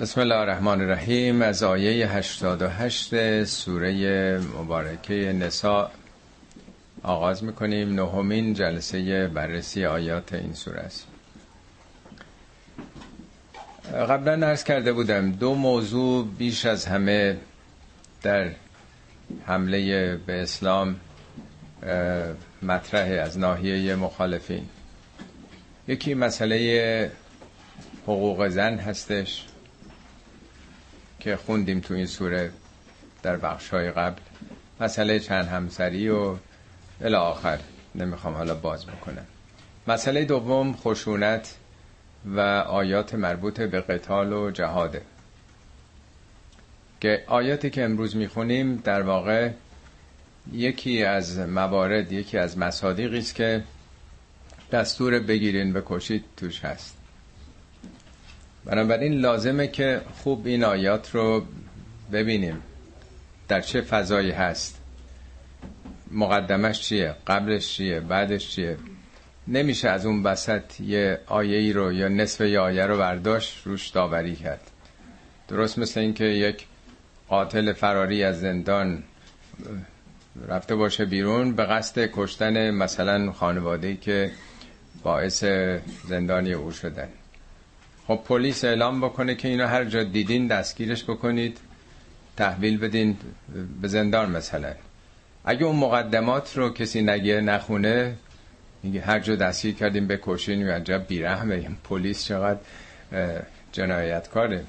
بسم الله الرحمن الرحیم. از آیه 88 سوره مبارکه نساء آغاز می‌کنیم. نهمین جلسه بررسی آیات این سوره است. قبلا نرس کرده بودم دو موضوع بیش از همه در حمله به اسلام مطرح از ناحیه مخالفین. یکی مسئله حقوق زن هستش. که خوندیم تو این سوره در بخش های قبل. مسئله چند همسری و الی آخر نمی‌خوام حالا باز بکنم. مسئله دوم خشونت و آیات مربوط به قتال و جهاده که آیاتی که امروز می‌خونیم در واقع یکی از موارد یکی از مصادیقی است که دستور بگیرین بکشید توش هست. بنابراین لازمه که خوب این آیات رو ببینیم. در چه فضایی هست؟ مقدمش چیه؟ قبلش چیه؟ بعدش چیه؟ نمیشه از اون وسط یه آیه ای رو یا نصف یه آیه رو برداشت روش داوری کرد. درست مثل اینکه یک قاتل فراری از زندان رفته باشه بیرون به قصد کشتن مثلا خانواده که باعث زندانی او شدن. خب پلیس اعلام بکنه که اینو هر جا دیدین دستگیرش بکنید. تحویل بدین به زندان مثلا. اگه اون مقدمات رو کسی نگه نخونه میگه هر جا دستگیر کردیم بکشین و عجب بیرحمه. پلیس چقدر جنایتکاره.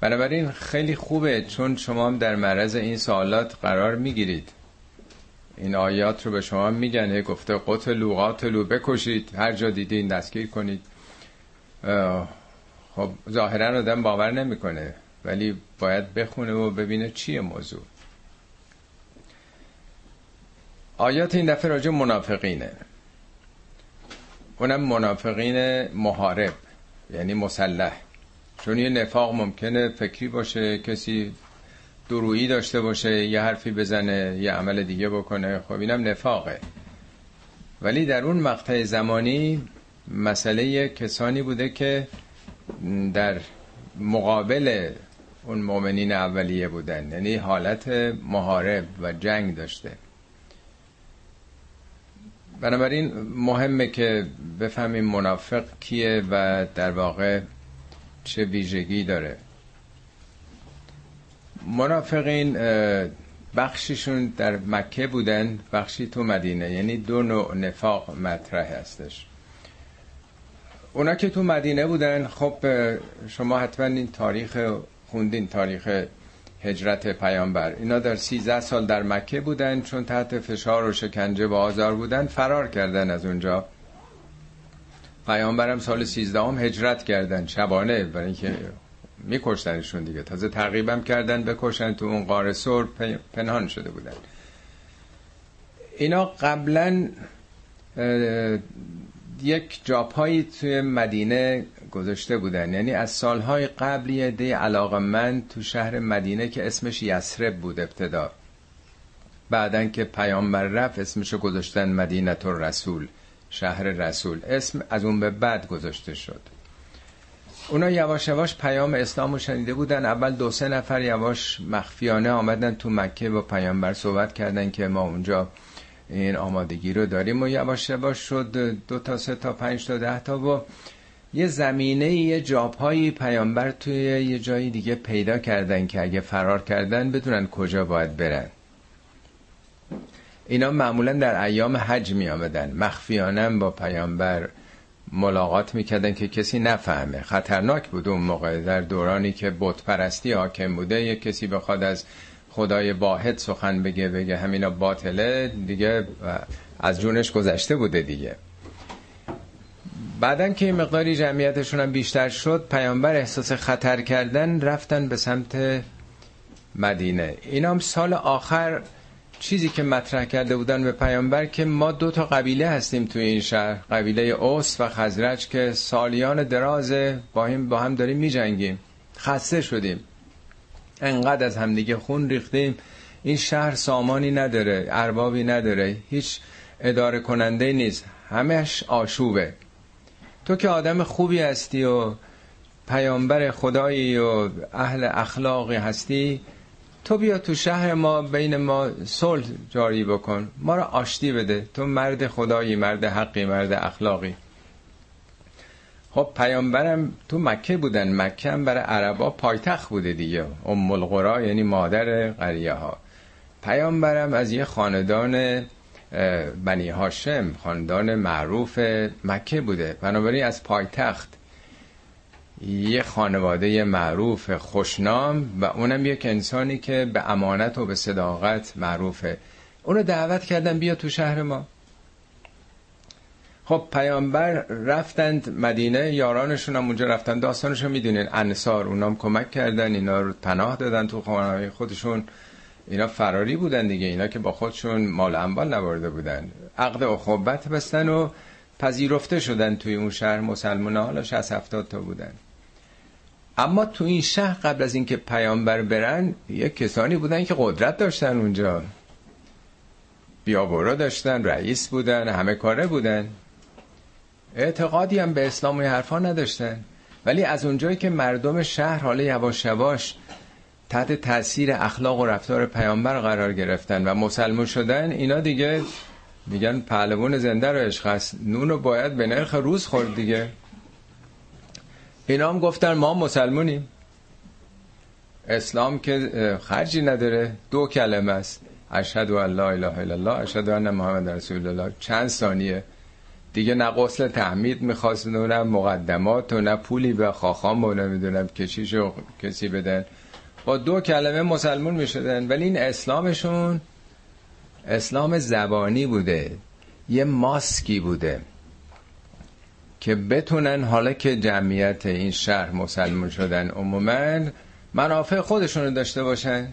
بنابراین خیلی خوبه چون شما هم در معرض این سوالات قرار می‌گیرید. این آیات رو به شما میگن گفته قتلو قاتلو بکشید. هر جا دیدین دستگیر کنید. خب ظاهرا آدم باور نمی‌کنه ولی باید بخونه و ببینه چیه موضوع. آیات این دفعه راجع منافقینه. اونم منافقین محارب یعنی مسلح. چون یه نفاق ممکنه فکری باشه کسی درویی داشته باشه یه حرفی بزنه یه عمل دیگه بکنه خب اینم نفاقه. ولی در اون مقطع زمانی مسئله کسانی بوده که در مقابل اون مؤمنین اولیه بودن. یعنی حالت محارب و جنگ داشته. بنابراین مهمه که بفهمیم منافق کیه و در واقع چه ویژگی داره. منافقین بخشیشون در مکه بودن بخشی تو مدینه. یعنی دو نوع نفاق مطرح هستش. اونا که تو مدینه بودن خب شما حتما این تاریخ خوندین تاریخ هجرت پیامبر. اینا در 13 سال در مکه بودن چون تحت فشار و شکنجه و آزار بودن فرار کردن از اونجا. پیامبرم سال 13 هم هجرت کردن شبانه برای اینکه میکشتنشون دیگه. تازه تقریبم کردن بکشن تو اون قاره سر پنهان شده بودن. اینا قبلا یک جاپایی توی مدینه گذاشته بودن. یعنی از سالهای قبل یه علاقه من تو شهر مدینه که اسمش یسرب بود ابتدا. بعدن که پیامبر رفت اسمشو گذاشتن مدینه رسول شهر رسول. اسم از اون به بعد گذاشته شد. اونا یواش یواش پیام اسلام رو شنیده بودن. اول دو سه نفر یواش مخفیانه آمدن تو مکه با پیامبر صحبت کردن که ما اونجا این آمادگی رو داریم و یواش یواش شد دو تا سه تا پنج تا ده تا و یه زمینه یه جاپایی پیامبر توی یه جایی دیگه پیدا کردن که اگه فرار کردن بدونن کجا باید برن. اینا معمولا در ایام حج می آمدن. مخفیانه با پیامبر ملاقات می‌کردن که کسی نفهمه. خطرناک بود اون موقع. در دورانی که بت پرستی حاکم بوده یه کسی بخواد از خدای واحد سخن بگه بگه همینا باطله دیگه از جونش گذشته بوده دیگه. بعدن که این مقداری جمعیتشون هم بیشتر شد پیامبر احساس خطر کردن رفتن به سمت مدینه. اینا هم سال آخر چیزی که مطرح کرده بودن به پیامبر که ما دو تا قبیله هستیم توی این شهر قبیله اوس و خزرج که سالیان درازه با هم, با هم داریم می جنگیم خسته شدیم. انقدر از همدیگه خون ریختیم. این شهر سامانی نداره اربابی نداره هیچ اداره کننده نیست. همش آشوبه. تو که آدم خوبی هستی و پیامبر خدایی و اهل اخلاقی هستی تو بیا تو شهر ما بین ما صلح جاری بکن. ما را آشتی بده. تو مرد خدایی مرد حقی مرد اخلاقی. خب پیامبرم تو مکه بودن. مکه هم برای عربا پایتخت بوده دیگه. ام القرا یعنی مادر قریه ها پیامبرم از یه خاندان بنی هاشم خاندان معروف مکه بوده. بنابراین از پایتخت یه خانواده معروف خوشنام و اونم یک انسانی که به امانت و به صداقت معروفه. اونو دعوت کردن بیا تو شهر ما. خب پیامبر رفتند مدینه یارانشون هم اونجا رفتن. داستانشو می‌دونین. انصار اونام کمک کردن اینا رو پناه دادن تو خانه خودشون. اینا فراری بودن دیگه. اینا که با خودشون مال انبال نبرده بودن. عقد اخوبت بستن و پذیرفته شدن توی اون شهر مسلمان حالا 60 70 تا بودن. اما تو این شهر قبل از اینکه پیامبر برن یک کسانی بودن که قدرت داشتن اونجا. بیابورا داشتن رئیس بودن همه کاره بودن. اعتقادی هم به اسلام و حرفا نداشتن. ولی از اونجایی که مردم شهر حالا یواش یواش تحت تاثیر اخلاق و رفتار پیامبر قرار گرفتن و مسلمون شدن اینا دیگه میگن پهلوان زنده رو عشق هست نونو باید به نرخ روز خورد دیگه. اینا هم گفتن ما مسلمونیم. اسلام که خرجی نداره. دو کلمه است. اشهد ان لا اله الا الله اشهد ان محمد رسول الله. چند ثانیه. دیگه نه غسل تحمید می‌خواست نه مقدمات و نه پولی به خاخام و نمی‌دونم کشیشو کسی بدن. با دو کلمه مسلمون می‌شدن. ولی این اسلامشون اسلام زبانی بوده. یه ماسکی بوده که بتونن حالا که جمعیت این شهر مسلمون شدن عموما منافع خودشونو داشته باشن.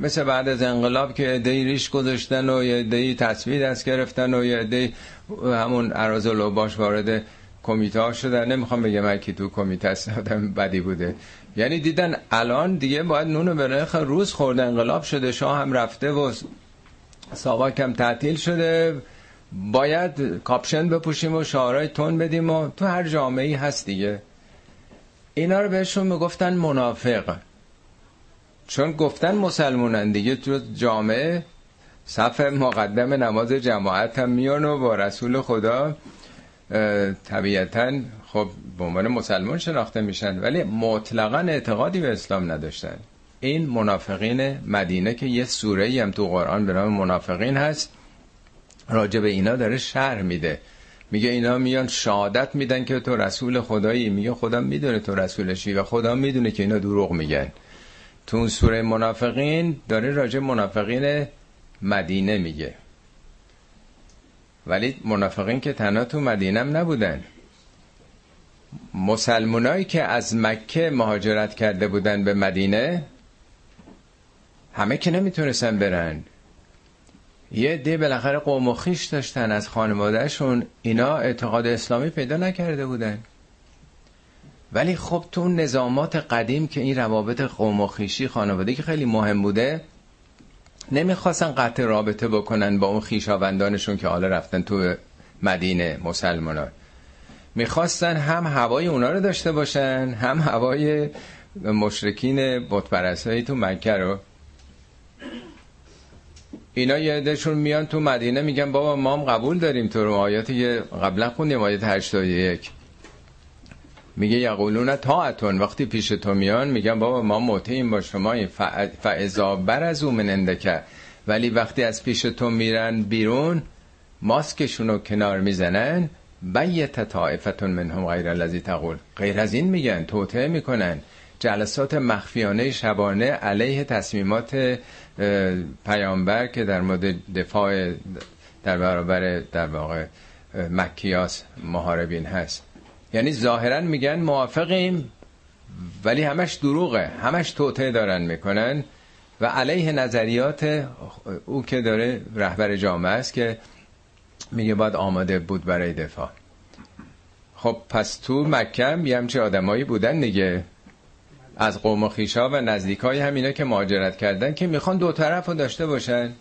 مثل بعد از انقلاب که دی ریش گذاشتن و یه دی تصویر دست گرفتن و یه دی همون عراض و باش وارد کمیته شدن. نمی‌خوام بگم من که تو کمیته است بدی بوده. یعنی دیدن الان دیگه باید نونو به روز خورده انقلاب شده شاه هم رفته و ساواک هم تعطیل شده. باید کاپشن بپوشیم و شعارهای تون بدیم و تو هر جامعه ای هست دیگه. اینا رو بهشون می‌گفتن منافق. چون گفتن مسلمونن دیگه تو جامعه صف مقدم نماز جماعت هم میان و با رسول خدا طبیعتا خب به عنوان مسلمان شناخته میشن ولی مطلقا اعتقادی به اسلام نداشتن. این منافقین مدینه که یه سوره هم تو قرآن به نام منافقین هست راجع به اینا داره شرح میده. میگه اینا میان شهادت میدن که تو رسول خدایی میگه خدا می‌دونه تو رسولشی و خدا می‌دونه که اینا دروغ میگن. تو اون سوره منافقین داره راجع منافقین مدینه میگه. ولی منافقین که تنها تو مدینه هم نبودن. مسلمونایی که از مکه مهاجرت کرده بودن به مدینه همه که نمی‌تونستن برن. یه دی بالاخره قوم و خیش داشتن از خانوادهشون. اینا اعتقاد اسلامی پیدا نکرده بودن. ولی خب تو نظامات قدیم که این روابط قوم و خیشی خانواده که خیلی مهم بوده نمی‌خواستن قطع رابطه بکنن با اون خیشاوندانشون که حالا رفتن تو مدینه مسلمان می‌خواستن هم هوای اونا رو داشته باشن هم هوای مشرکین بتپرستایی تو مکه رو. اینا یه میان تو مدینه میگن بابا ما هم قبول داریم تو رو آیاتی که قبلا خوندیم آیات 81 میگه یقولون تاعتون وقتی پیش تو میان میگن بابا ما مطیعیم با شما فعضا بر از او مننده ولی وقتی از پیش تو میرن بیرون ماسکشون رو کنار می‌زنن بیت طائفتون منهم غیر الذی تقول. غیر از این میگن توطعه می‌کنن. جلسات مخفیانه شبانه علیه تصمیمات پیامبر که در مورد دفاع در برابر در واقع مکیاس محاربین هست. یعنی ظاهرا میگن موافقیم ولی همش دروغه. همش توطعه دارن می‌کنن و علیه نظریات او که داره رهبر جامعه است که میگه باید آماده بود برای دفاع. خب پس تو مکه یه همچه آدمایی بودن دیگه. از قوم و خیشا و نزدیک های همینا که مهاجرت کردن که می‌خوان دو طرف رو داشته باشن.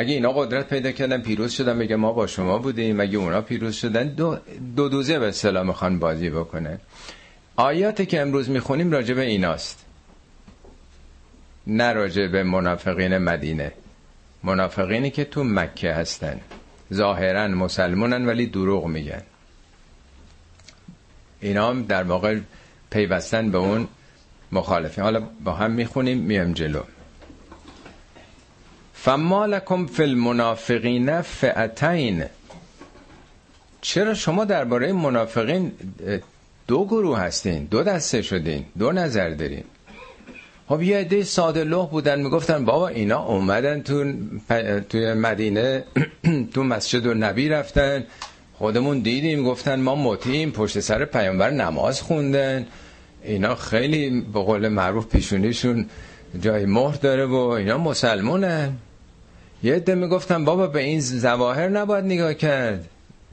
اگه اینا قدرت پیدا کردن پیروز شدن بگه ما با شما بودیم. اگه اونا پیروز شدن دو, دو دوزه به سلام می‌خوان بازی بکنن آیاتی که امروز می‌خونیم راجع به ایناست. نه راجع به منافقین مدینه. منافقینی که تو مکه هستن. ظاهرا مسلمانن ولی دروغ میگن. اینا هم در واقع پیوستن به اون مخالفه حالا با هم می‌خونیم میم جلو. فما لکم فی المنافقین فئتین چرا شما درباره منافقین دو گروه هستین؟ دو دسته شدین دو نظر دارین. خب یه عده ساده لوح بودن می‌گفتن بابا اینا اومدن تو توی مدینه تو مسجد و نبی رفتن. خودمون دیدیم گفتن ما مطیعیم پشت سر پیامبر نماز خوندن. اینا خیلی به قول معروف پیشونیشون جای مهر داره و اینا مسلمونن یه عده می‌گفتن بابا به این زواهر نباید نگاه کرد.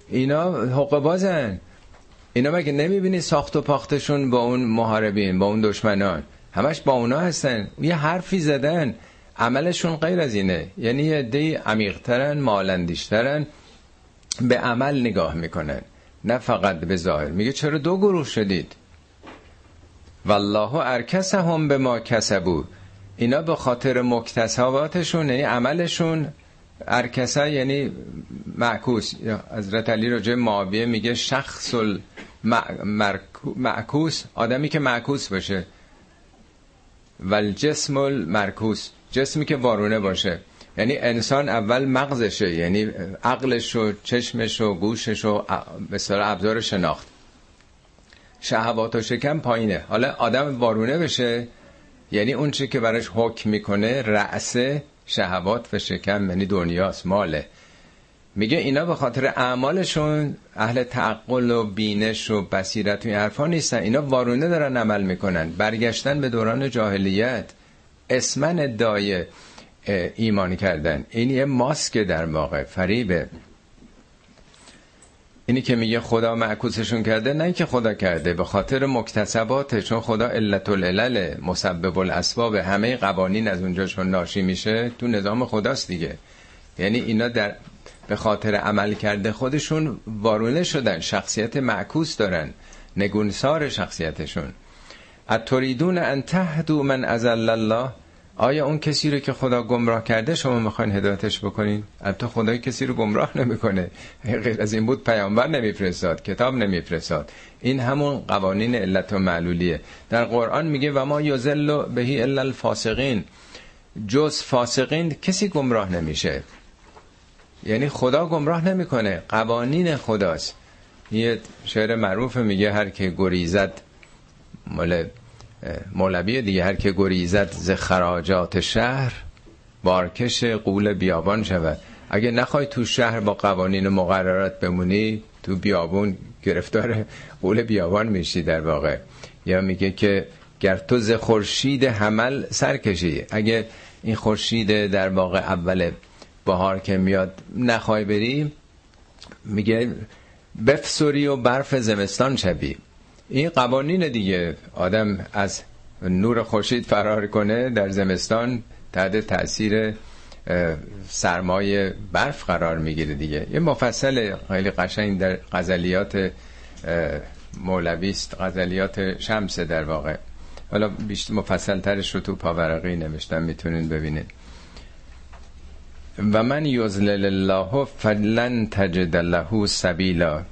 اینا حق بازن. اینا مگه نمی‌بینی ساخت و پاختشون با اون محاربین با اون دشمنان؟ همش با اونا هستن. یه حرفی زدن. عملشون غیر از اینه. یعنی یه عده عمیقترن مالندیشترن. به عمل نگاه می‌کنن. نه فقط به ظاهر. میگه چرا دو گروه شدید؟ والله ارکسهم به ما کسبو اینا به خاطر مکتسباتشون یعنی عملشون ارکسه یعنی معکوس. حضرت علی راجع معاویه میگه شخص معکوس آدمی که معکوس باشه. ول جسم المرکوس جسمی که وارونه باشه. یعنی انسان اول مغزشه یعنی عقلش و چشمش و گوشش و به ابزار شناخت. شهوات و شکم پایینه. حالا آدم وارونه بشه یعنی اون چی که براش حکم می‌کنه رأسه شهوات و شکم یعنی دنیاست ماله. میگه اینا به خاطر اعمالشون اهل تعقل و بینش و بصیرت و حرفا نیستن. اینا وارونه دارن عمل می‌کنن. برگشتن به دوران جاهلیت اسمن ادعای ایمان کردن. این یه ماسک در واقع فریبه اینی که میگه خدا معکوسشون کرده نه که خدا کرده به خاطر مکتسبات چون خدا علت العلل مسبب الاسباب همه قوانین از اونجا چون ناشی میشه تو نظام خداست دیگه. یعنی اینا در به خاطر عمل کرده خودشون وارونه شدن شخصیت معکوس دارن نگونسار شخصیتشون. اتریدون ان تهدو من ازل الله؟ آیا اون کسی رو که خدا گمراه کرده شما می‌خواین هدایتش بکنین؟ البته خدای کسی رو گمراه نمی‌کنه. غیر از این بود پیامبر نمیفرستاد کتاب نمیفرستاد. این همون قوانین علت و معلولیه. در قرآن میگه و ما یذل بهی الا الفاسقین. جز فاسقین کسی گمراه نمیشه. یعنی خدا گمراه نمی‌کنه. قوانین خداست. یه شعر معروف میگه هر که گریزد مال مولوی دیگه هر که گریزد ز خراجات شهر بارکش قول بیابان شود. اگه نخوای تو شهر با قوانین و مقررات بمونی تو بیابون گرفتار قول بیابان میشی در واقع. یا میگه که گر تو ز خورشید حمل سرکشی اگه این خورشید در واقع اول بهار که میاد نخوای بری میگه بفسوری و برف زمستان شبی این قوانین دیگه. آدم از نور خورشید فرار کنه در زمستان تحت تاثیر سرمایه برف قرار می‌گیره دیگه. یه مفصل خیلی قشنگ در غزلیات مولوی است. غزلیات شمس در واقع. حالا بیشتر مفصل ترش رو تو پاورقی نوشتم می‌تونین ببینید و من یزلل الله فلن تجد له سبیلا.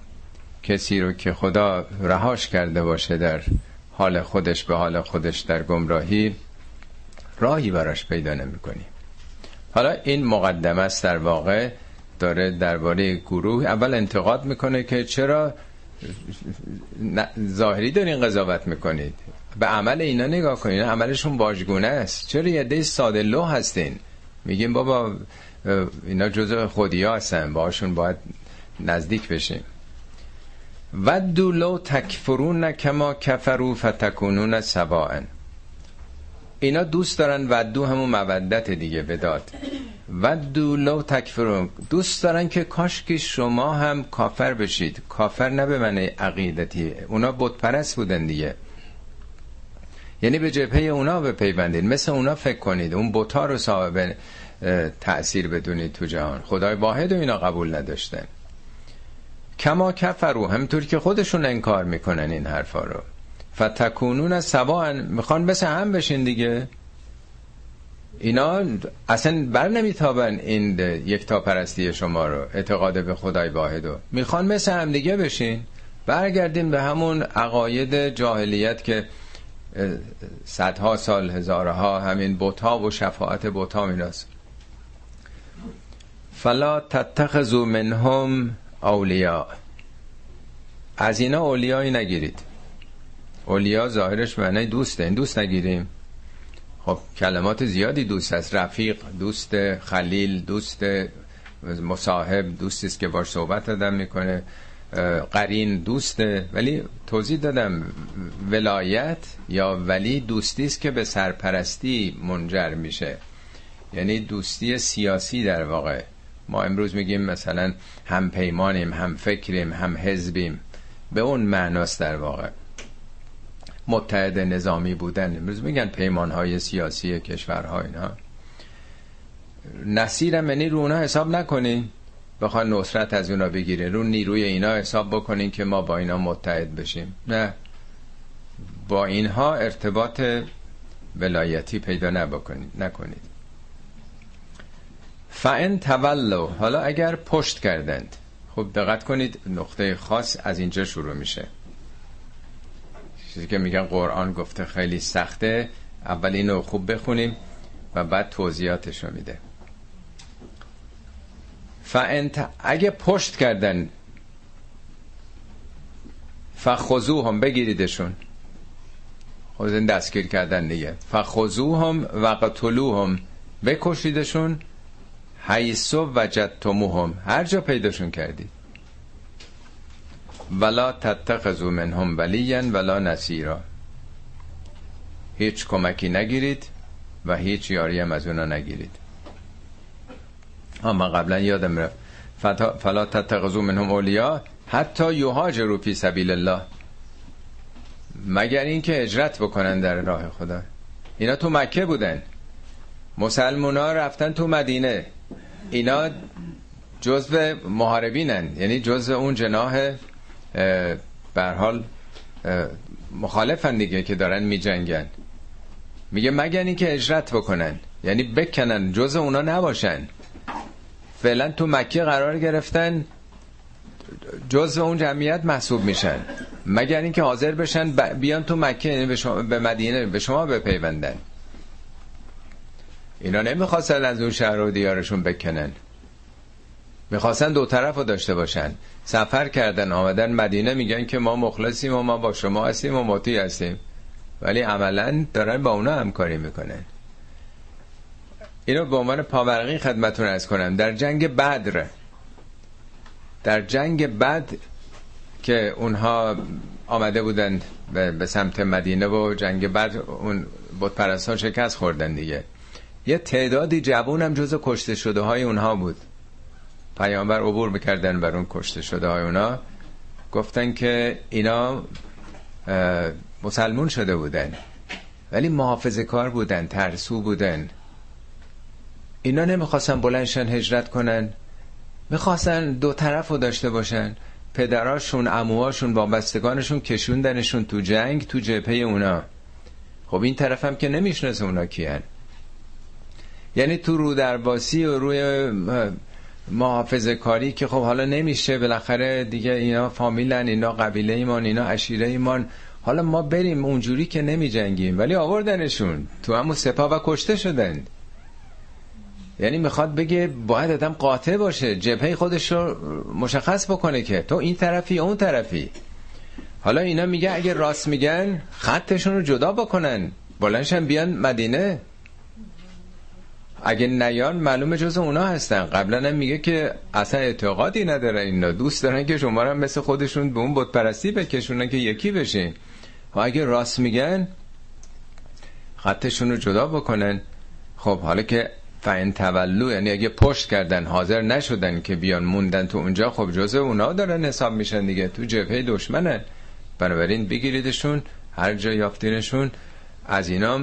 کسی رو که خدا رهاش کرده باشه در حال خودش به حال خودش در گمراهی راهی براش پیدا نمی کنی. حالا این مقدمه است در واقع داره درباره گروه اول انتقاد می‌کنه که چرا ظاهری دارین قضاوت می‌کنید به عمل اینا نگاه کنید عملشون واژگونه است. چرا یه ده ساده لو هستین؟ میگیم بابا اینا جزء خودی هستن باشون باید نزدیک بشیم. ودو لو تکفرون کما کفرو فتکونون سواعن اینا دوست دارن ودو همون مودت دیگه بداد. ودو لو تکفرون. دوست دارن که کاش که شما هم کافر بشید. کافر نه به معنی عقیدتی. اونا بت پرست بودن دیگه. یعنی به جبهه اونا بپیوندید. مثل اونا فکر کنید. اون بوتا رو صاحب تأثیر بدونید تو جهان. خدای واحد و اینا قبول نداشتن. کما کفرو همطور که خودشون انکار می‌کنن این حرفا رو. فتکونون سواء می‌خوان مثل هم بشین دیگه. اینا اصلا بر نمیتابن این یک تا پرستی شما رو اعتقاد به خدای واحدو می‌خوان مثل هم دیگه بشین. برگردیم به همون عقاید جاهلیت که صدها سال هزارها همین بوتا و شفاعت بوتا میناست فلا تتخذوا منهم اولیاء از اینا اولیایی نگیرید. اولیا ظاهرش معنی دوسته. این دوست نگیریم. خب کلمات زیادی دوست هست رفیق دوست خلیل دوست مصاحب دوستی است که باش صحبت آدم می‌کنه. قرین دوسته ولی توضیح دادم ولایت یا ولی دوستی است که به سرپرستی منجر میشه. یعنی دوستی سیاسی در واقع. ما امروز میگیم مثلا هم پیمانیم هم فکریم هم حزبیم. به اون معناست در واقع. متحد نظامی بودن. امروز میگن پیمان های سیاسی کشورها اینا. نصیرم یعنی رو اونا حساب نکنین. بخوان نصرت از اونا بگیره. رو نیروی اینا حساب بکنین که ما با اینا متحد بشیم. نه. با اینها ارتباط ولایتی پیدا نبکنید نکنید. فان تولو حالا اگر پشت کردند. خب دقت کنید نقطه خاص از اینجا شروع میشه. چیزی که میگن قرآن گفته خیلی سخته. اول اینو خوب بخونیم و بعد توضیحاتش رو میده. فانت اگه پشت کردن هم بگیریدشون. خود خب دستگیر کردن دیگه. فخذو هم وقتلو هم بکشیدشون. حیثو وجدتمو هم هر جا پیداشون کردید. ولا تتخذو منهم ولیا ولا نصیرا. هیچ کمکی نگیرید و هیچ یاری هم از اونا نگیرید. ها من قبلا یادم رفت. فلا تتخذو منهم اولیا حتی یهاجروا فی سبیل الله. مگر اینکه هجرت بکنن در راه خدا. اینا تو مکه بودن. مسلمونا رفتن تو مدینه. اینا جزو محاربینن. یعنی جزو اون جناه بر حال مخالفن دیگه که دارن میجنگن. میگه مگر اینکه اجرت بکنن. یعنی بکنن جز اونا نباشن. فعلا تو مکه قرار گرفتن جز اون جمعیت محسوب میشن. مگر اینکه حاضر بشن بیان تو مکه یعنی به, به مدینه به شما بپیوندن. اینا نمی‌خواستن از اون شهر و دیارشون بکنن. می‌خواستن دو طرف رو داشته باشن. سفر کردن آمدن مدینه میگن که ما مخلصیم و ما با شما هستیم و مطیع هستیم. ولی عملا دارن با اونا همکاری می‌کنن. اینو به عنوان پاورقی خدمتون از کنم. در جنگ بدر. در جنگ بد که اونها آمده بودن به سمت مدینه و جنگ بد اون بودپرست ها شکست خوردن دیگه. یه تعدادی جوون هم جز کشته شده های اونها بود. پیامبر عبور می‌کردن بر اون کشته شده های اونا. گفتن که اینا مسلمون شده بودن. ولی محافظه کار بودن ترسو بودن. اینا نمی‌خواستن بلندشن هجرت کنن. می‌خواستن دو طرف رو داشته باشن. پدراشون اموهاشون وابستگانشون کشوندنشون تو جنگ تو جبهه اونا. خب این طرف هم که نمی‌شناسه اونا کیان. یعنی تو رو درباسی و روی محافظه کاری که خب حالا نمیشه بالاخره دیگه اینا فامیلن اینا قبیله ایمان اینا عشیره ایمان حالا ما بریم اونجوری که نمی جنگیم ولی آوردنشون. تو همون سپاه و کشته شدند. یعنی می‌خواد بگه باید آدم قاطع باشه جبهه خودش رو مشخص بکنه که تو این طرفی اون طرفی. حالا اینا میگه اگه راست میگن خطشون رو جدا بکنن. بلنشن بیان مدینه. اگه نیان معلومه جز اونا هستن. قبلا هم میگه که اصلا اعتقادی نداره اینا. دوست دارن که شما رو مثل خودشون به اون بتپرستی بکشونن که یکی بشین. و اگه راست میگن خطشون رو جدا بکنن. خب حالا که فین تولو یعنی اگه پشت کردن حاضر نشدن که بیان موندن تو اونجا خب جز اونا دارن حساب میشن دیگه. تو جبهه دشمنه بنابراین بگیریدشون هر جا یافتینشون از اینا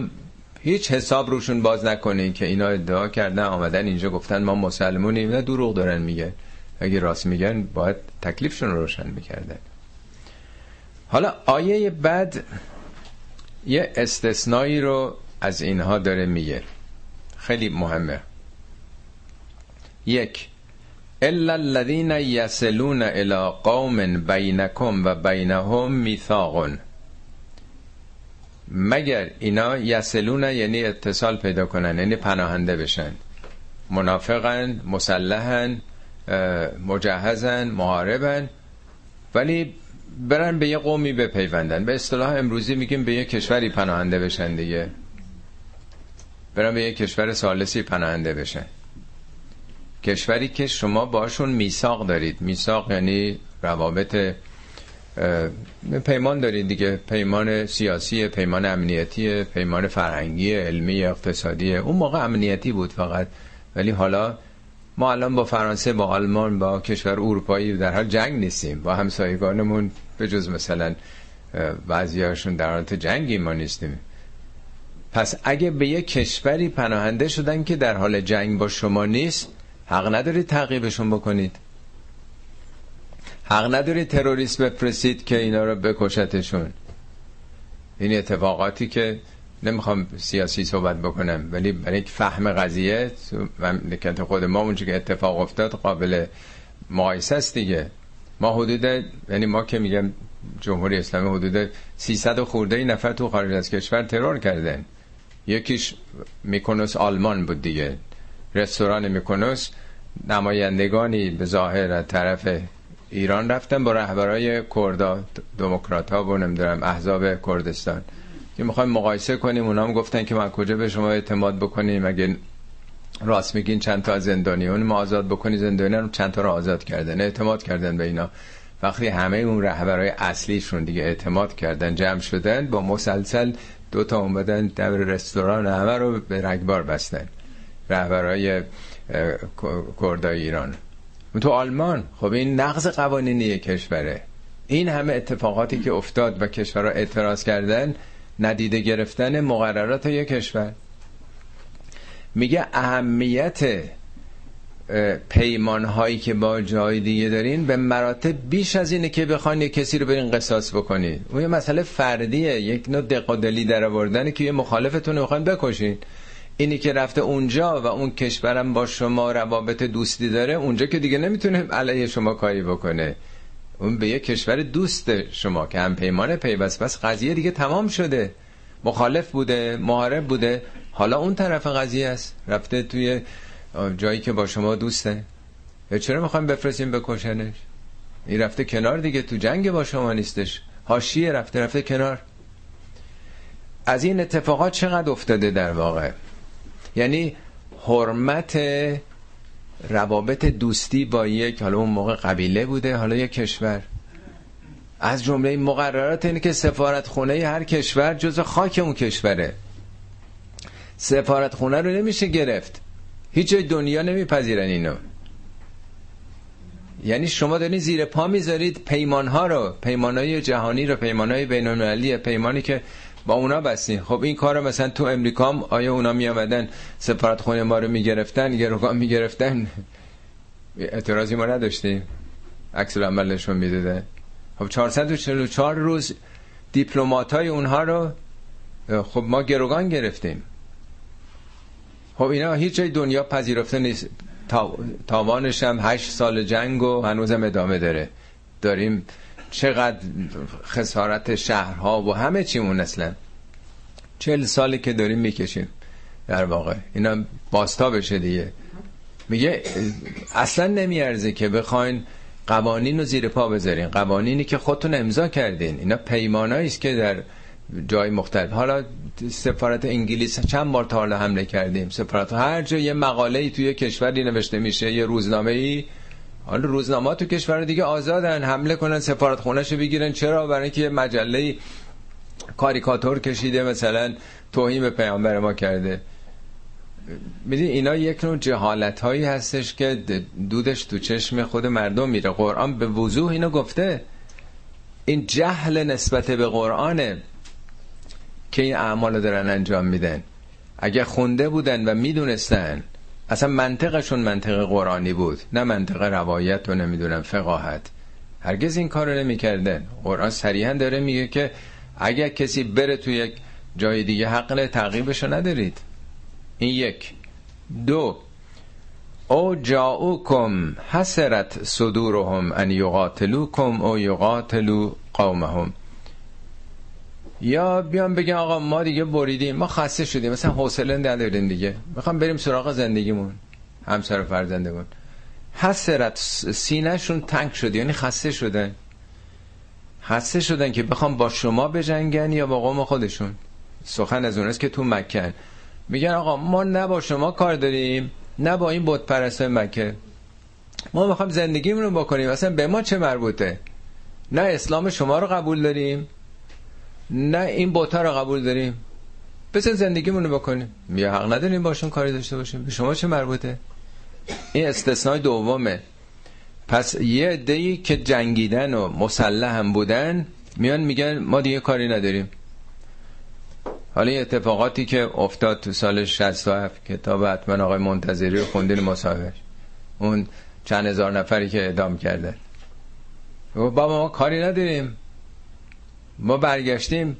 هیچ حساب روشون باز نکنین که اینا ادعا کردن آمدن اینجا گفتن ما مسلمونیم. نه دروغ دارن میگه اگه راست میگن باید تکلیفشون رو روشن می‌کردن. حالا آیه بعد یه استثنایی رو از اینها داره میگه. خیلی مهمه. یک الا الذين يصلون الى قوم بينكم و بینهم میثاق مگر اینا یسلون یعنی اتصال پیدا کنن یعنی پناهنده بشن. منافقن مسلحن مجهزن محاربن ولی برن به یه قومی بپیوندن. به اصطلاح امروزی میگیم به یه کشوری پناهنده بشن دیگه. برن به یه کشور سالسی پناهنده بشن. کشوری که شما باشون میثاق دارید. میثاق یعنی روابط پیمان دارید دیگه. پیمان سیاسی پیمان امنیتی پیمان فرهنگی علمی اقتصادی. اون موقع امنیتی بود فقط. ولی حالا ما الان با فرانسه با آلمان با کشور اروپایی در حال جنگ نیستیم. با همسایگانمون به جز مثلا بعضیاشون در حالت جنگی ما نیستیم. پس اگه به یک کشوری پناهنده شدن که در حال جنگ با شما نیست حق ندارید تعقیبشون بکنید. حق ندارید تروریست بفرستید که اینا رو بکشتشون. این اتفاقاتی که نمی‌خوام سیاسی صحبت بکنم ولی برای یک فهم قضیه مملکت خود ما اونچه که اتفاق افتاد قابل مقایسه است دیگه. ما حدود یعنی ما که میگم جمهوری اسلامی حدود 300 خورده نفر تو خارج از کشور ترور کردن. یکیش میکنوس آلمان بود دیگه. رستوران میکنوس نمایندگانی به ظاهر از طرف ایران رفتن با رهبرای کردا دموکرات ها و نمی‌دونم احزاب کردستان. که می‌خوایم مقایسه کنیم اونا هم گفتن که ما کجا به شما اعتماد بکنیم اگه راست میگین چند تا از زندانیون ما آزاد بکنی زندانیان چند تا رو آزاد کردن اعتماد کردن به اینا. وقتی همه اون رهبرای اصلیشون دیگه اعتماد کردن جمع شدن با مسلسل دو تا اومدن در رستوران همه رو به رگبار بستن. رهبرای کردای ایران. تو آلمان. خب این نقض قوانینی کشوره. این همه اتفاقاتی که افتاد و کشورها اعتراض کردن ندیده گرفتن مقررات یک کشور. میگه اهمیت پیمان هایی که با جای دیگه دارین به مراتب بیش از اینه که بخواین یه کسی رو برین قصاص بکنید اون یه مسئله فردیه. یک نوع دقادلی در آوردنه که یه مخالفتون رو بخواین بکشین. اینی که رفته اونجا و اون کشورم با شما روابط دوستی داره اونجا که دیگه نمی‌تونه علیه شما کاری بکنه. اون به یه کشور دوست شما که هم پیمان پیوست بس قضیه دیگه تمام شده. مخالف بوده محارب بوده. حالا اون طرف قضیه است. رفته توی جایی که با شما دوسته. چرا می‌خوایم بفرستیم بکشنش این رفته کنار دیگه تو جنگ با شما نیستش. هاشیه رفته رفته کنار. از این اتفاقات چقدر افتاده در واقع؟ یعنی حرمت روابط دوستی با یک حالا اون موقع قبیله بوده حالا یک کشور. از جمله مقررات اینه که سفارت خونه هر کشور جز خاک اون کشوره. سفارت خونه رو نمیشه گرفت. هیچ جای دنیا نمیپذیرن اینو. یعنی شما دارین زیر پا می‌ذارید پیمان ها رو پیمان های جهانی رو پیمان های بین پیمانی که با اونا بستین خب این کار مثلا تو امریکا هم آیا اونا می آمدن سفارت خونه ما رو می‌گرفتن گروگان می‌گرفتن؟ اعتراضی ما نداشتیم. عکس عملشون می‌داده خب 444 روز دیپلمات های اونها رو خب ما گروگان گرفتیم. خب اینا هیچ جای دنیا پذیرفته نیست. تاوانش هم هشت سال جنگ و هنوزم ادامه داره. داریم چقدر خسارت شهرها و همه چیمون اصلا چل سالی که داریم می‌کشیم در واقع. اینا باستا بشه دیگه. میگه اصلا نمیارزه که بخواین قوانین رو زیر پا بذارین. قوانینی که خودتون امضا کردین. اینا پیمانایی است که در جای مختلف. حالا سفارت انگلیس چند بار تا حالا حمله کردیم. سفارت هر جا یه مقاله ای توی کشوری نوشته میشه یه روزنامه ای حالا روزنامه تو کشور دیگه آزادن. حمله کنن سفارت خونش بگیرن. چرا؟ برای اینکه مجله کاریکاتور کشیده مثلا توهین به پیامبر ما کرده. میدین اینا یک نوع جهالت هایی هستش که دودش تو چشم خود مردم میره. قرآن به وضوح اینو گفته. این جهل نسبت به قرآنه که این اعمال دارن انجام میدن. اگه خونده بودن و می‌دونستن اصلا منطقشون منطق قرآنی بود نه منطق روایت و نمی‌دونم فقاهت. هرگز این کار رو نمی‌کردن. قرآن صریحا داره میگه که اگر کسی بره توی یک جای دیگه حق تعقیبشو ندارید. این یک. دو. او جاؤکم حسرت صدورهم ان یقاتلوکم او یقاتلو قومهم. یا بیان بگن آقا ما دیگه بریدیم ما خسته شدیم مثلا حوصله نداریم دیگه. می‌خوام بریم سراغ زندگیمون همسر و فرزندمون. حسرت سینهشون تنگ شد یعنی خسته شدن. خسته شدن که بخوام با شما بجنگن یا با قوم خودشون. سخن از اونست که تو مکن میگن آقا ما نه با شما کار داریم نه با این بت پرست مکه. ما می‌خوام زندگیمون رو بکنیم. اصلا به ما چه مربوطه؟ نه اسلام شما رو قبول داریم نه این بوتا رو قبول داریم. بسن زندگیمون رو بکنیم. یا حق نداریم باشون کاری داشته باشیم. به شما چه مربوطه؟ این استثنای دومه. پس یه عده‌ای که جنگیدن و مسلح هم بودن میان میگن ما دیگه کاری نداریم. حالا این اتفاقاتی که افتاد تو سال 67 کتاب حتما آقای منتظری رو خوندین مصاحبهش. اون چند هزار نفری که اعدام کردن بابا ما کاری نداریم. ما برگشتیم.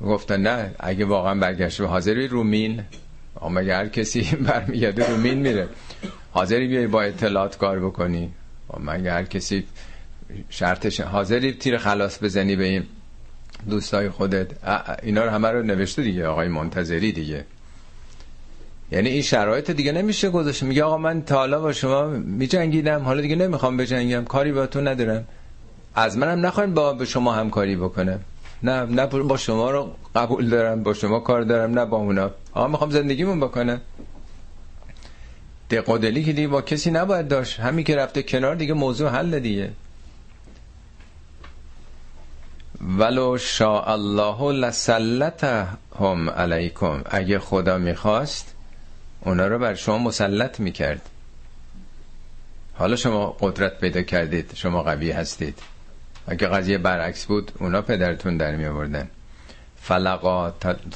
گفتن نه اگه واقعا برگشتیم حاضری رومین. مگه هر کسی برمیگرده رومین میره. حاضری بیای با اطلاعات کار بکنی. مگه هر کسی شرطش حاضری تیر خلاص بزنی به این دوستای خودت. اینا رو همه رو نوشته دیگه آقای منتظری دیگه. یعنی این شرایط دیگه نمیشه گذاشت. میگه آقا من تا حالا با شما میجنگیدم. حالا دیگه نمی‌خوام بجنگم. کاری با تو ندارم. از منم نخواین با به شما همکاری بکنم نه نه با شما رو قبول دارم با شما کار دارم نه با اونا. آقا می‌خوام زندگیمون بکنم دقادلی که دیگه با کسی نباید داشت. همین که رفته کنار دیگه موضوع حل دیگه. ولو شاء الله هم علیکم. اگه خدا می‌خواست اونا رو بر شما مسلط می‌کرد. حالا شما قدرت پیدا کردید شما قوی هستید. اگه قضیه برعکس بود اونا پدرتون در می آوردن. فلقا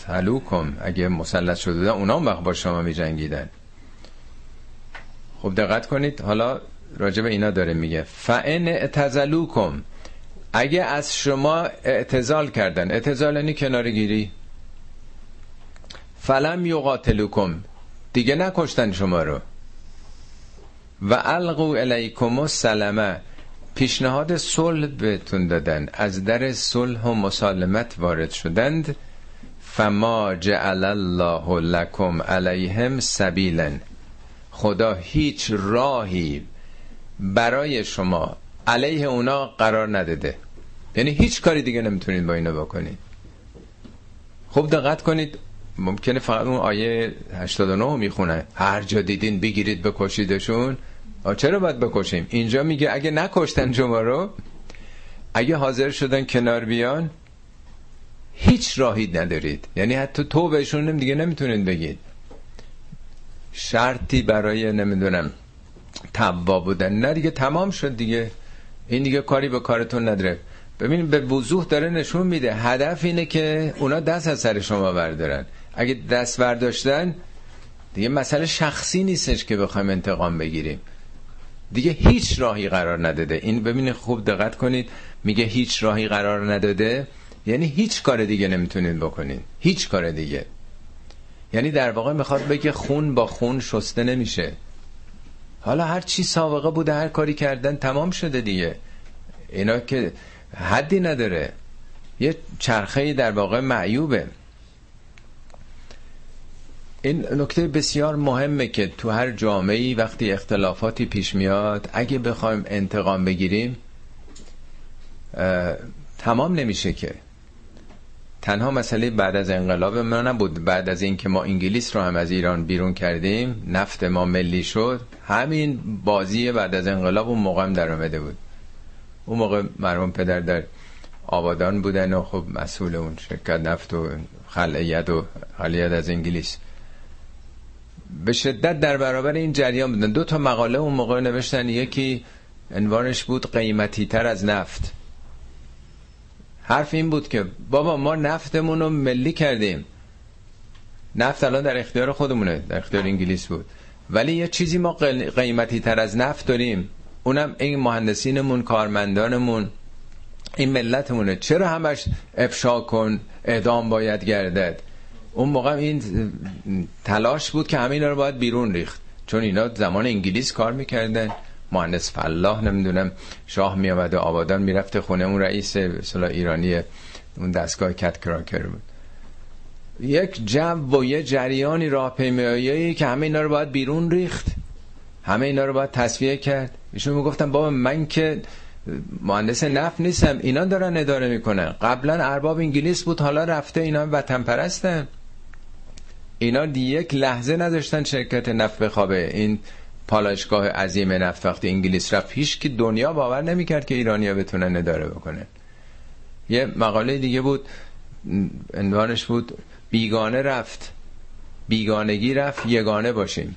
تلوکم. اگه مسلط شده بودن اونا هم با شما می جنگیدن. خب دقت کنید حالا راجب اینا داره میگه. فعن اعتزلوکم اگه از شما اعتزال کردن. اعتزال یعنی کنارگیری فلم یقاتلوکم. دیگه نکشتن شما رو. و القو الیکم السلامه پیشنهاد صلح بهتون دادن. از در صلح و مسالمت وارد شدند. فما جعل الله لکم علیهم سبیلا خدا هیچ راهی برای شما علیه اونا قرار نداده. یعنی هیچ کاری دیگه نمی‌تونید با اینا بکنید. خوب دقت کنید. ممکنه فقط اون آیه 89 می‌خونه. هر جا دیدین بگیرید بکشیدشون. چرا باید بکشیم؟ اینجا میگه اگه نکشتن شما رو اگه حاضر شدن کنار بیان هیچ راهی ندارید. یعنی حتی تو بهشون دیگه نمی‌تونید بگید. شرطی برای نمی‌دونم تبا بودن. نه دیگه تمام شد دیگه. این دیگه کاری به کارتون نداره. ببینید به وضوح داره نشون میده. هدف اینه که اونا دست از سر شما بردارن. اگه دست برداشتن دیگه مسئله شخصی نیستش که بخوایم انتقام بگیریم. دیگه هیچ راهی قرار نداده. این ببینید خوب دقت کنید میگه هیچ راهی قرار نداده. یعنی هیچ کار دیگه نمی‌تونید بکنید هیچ کار دیگه. یعنی در واقع می‌خواد بگه خون با خون شسته نمیشه. حالا هر چی سابقه بوده هر کاری کردن تمام شده دیگه. اینا که حدی نداره. یه چرخه در واقع معیوبه. این نکته بسیار مهمه که تو هر جامعه وقتی اختلافاتی پیش میاد اگه بخوایم انتقام بگیریم تمام نمیشه که. تنها مسئله بعد از انقلاب ما نبود. بعد از اینکه ما انگلیس رو هم از ایران بیرون کردیم نفت ما ملی شد همین بازی بعد از انقلاب اون موقع هم در آمده بود. اون موقع مرحوم پدر در آبادان بودن و خب مسئول اون شرکت نفت و خلعیت و خلیت از انگلیس. به شدت در برابر این جریان بودن. دو تا مقاله اون موقع نوشتن یکی عنوانش بود قیمتی تر از نفت. حرف این بود که بابا ما نفتمون رو ملی کردیم. نفت الان در اختیار خودمونه در اختیار انگلیس بود. ولی یه چیزی ما قیمتی تر از نفت داریم. اونم این مهندسینمون کارمندانمون این ملتمونه. چرا همش افشا کن اعدام باید گردد؟ اون موقع این تلاش بود که همین رو باید بیرون ریخت. چون اینا زمان انگلیس کار می‌کردن. مهندس فلاح نمی‌دونم شاه میامده آبادان می‌رفته خونه اون رئیس مثلا ایرانی اون دستگاه کت کراکر بود. یک جو و یه جریانی راه که همه اینا رو باید بیرون ریخت. همه اینا رو باید تصفیه کرد. ایشون می‌گفتن بابا من که مهندس نفت نیستم. اینا دارن اداره می‌کنن. قبلا ارباب انگلیس بود. حالا رفته اینا وطن پرستن اینا یک لحظه نداشتن شرکت نفت بخوابه. این پالایشگاه عظیم نفت وقتی انگلیس رفت هیچ که دنیا باور نمی‌کرد که ایرانیا بتونن اداره بکنن یه مقاله دیگه بود عنوانش بود بیگانه رفت. بیگانگی رفت یگانه باشیم.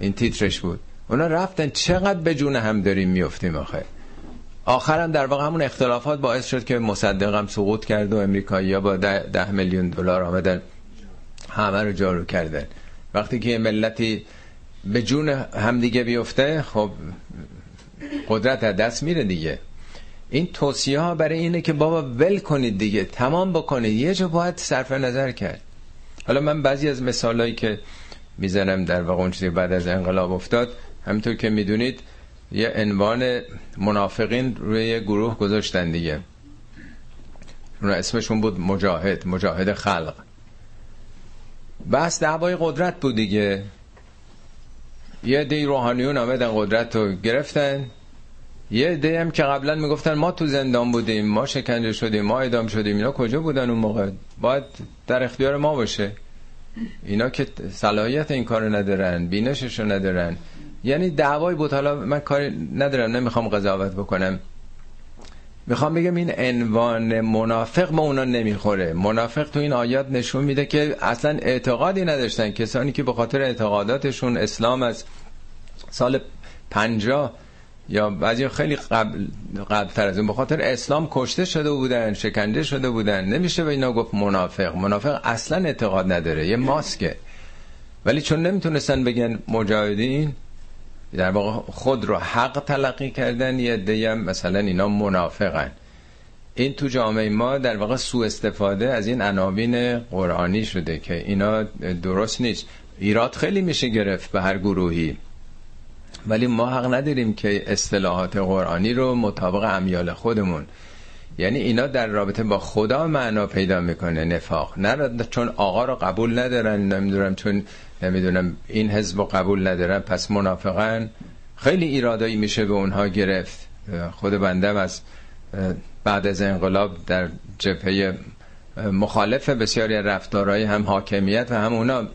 این تیترش بود. اونا رفتن چقدر به جون هم داریم میفتیم آخه. آخرم در واقع همون اختلافات باعث شد که مصدقم سقوط کرد و امریکایی با ده, ده میلیون دلار آمدن. همه رو جارو کردن وقتی که ملتی به جون همدیگه بیفته خب قدرت از دست میره دیگه. این توصیه ها برای اینه که بابا ول کنید دیگه تمام بکنید. یه جا باید صرف نظر کرد. حالا من بعضی از مثالهایی که می‌زنم در واقع اون چیزی بعد از انقلاب افتاد همینطور که می‌دونید یه عنوان منافقین روی گروه گذاشتن دیگه. اون اسمشون بود مجاهد مجاهد خلق. بس دعوای قدرت بود دیگه. یه دی روحانیون آمدن قدرت رو گرفتن. یه دی هم که قبلا می‌گفتن ما تو زندان بودیم ما شکنجه شدیم ما ادام شدیم اینا کجا بودن اون موقع؟ باید در اختیار ما باشه. اینا که صلاحیت این کارو ندارن بینششو ندارن. یعنی دعوای بود. حالا من کاری ندارم نمی‌خوام قضاوت بکنم. می‌خوام بگم این عنوان منافق ما اونا نمی‌خوره. منافق تو این آیات نشون میده که اصلا اعتقادی نداشتن. کسانی که به خاطر اعتقاداتشون اسلام از سال پنجاه یا بعضی خیلی قبل قبل تر از اون به خاطر اسلام کشته شده بودن شکنجه شده بودن. نمیشه به اینا گفت منافق. منافق اصلا اعتقاد نداره. یه ماسکه. ولی چون نمی‌تونستن بگن مجاهدین در واقع خود رو حق تلقی کردن یه دیم مثلا اینا منافقن. این تو جامعه ما در واقع سوء استفاده از این عناوین قرآنی شده که اینا درست نیست. ایراد خیلی میشه گرفت به هر گروهی. ولی ما حق نداریم که اصطلاحات قرآنی رو مطابق امیال خودمون. یعنی اینا در رابطه با خدا معنا پیدا می‌کنه نفاق. نه چون آقا رو قبول ندارن نمی‌دونم چون نمی‌دونم این حزب قبول ندارن پس منافقن خیلی ایرادایی میشه به اونها گرفت. خود بندم از بعد از انقلاب در جبهه مخالف بسیاری رفتارهای هم حاکمیت و هم اونا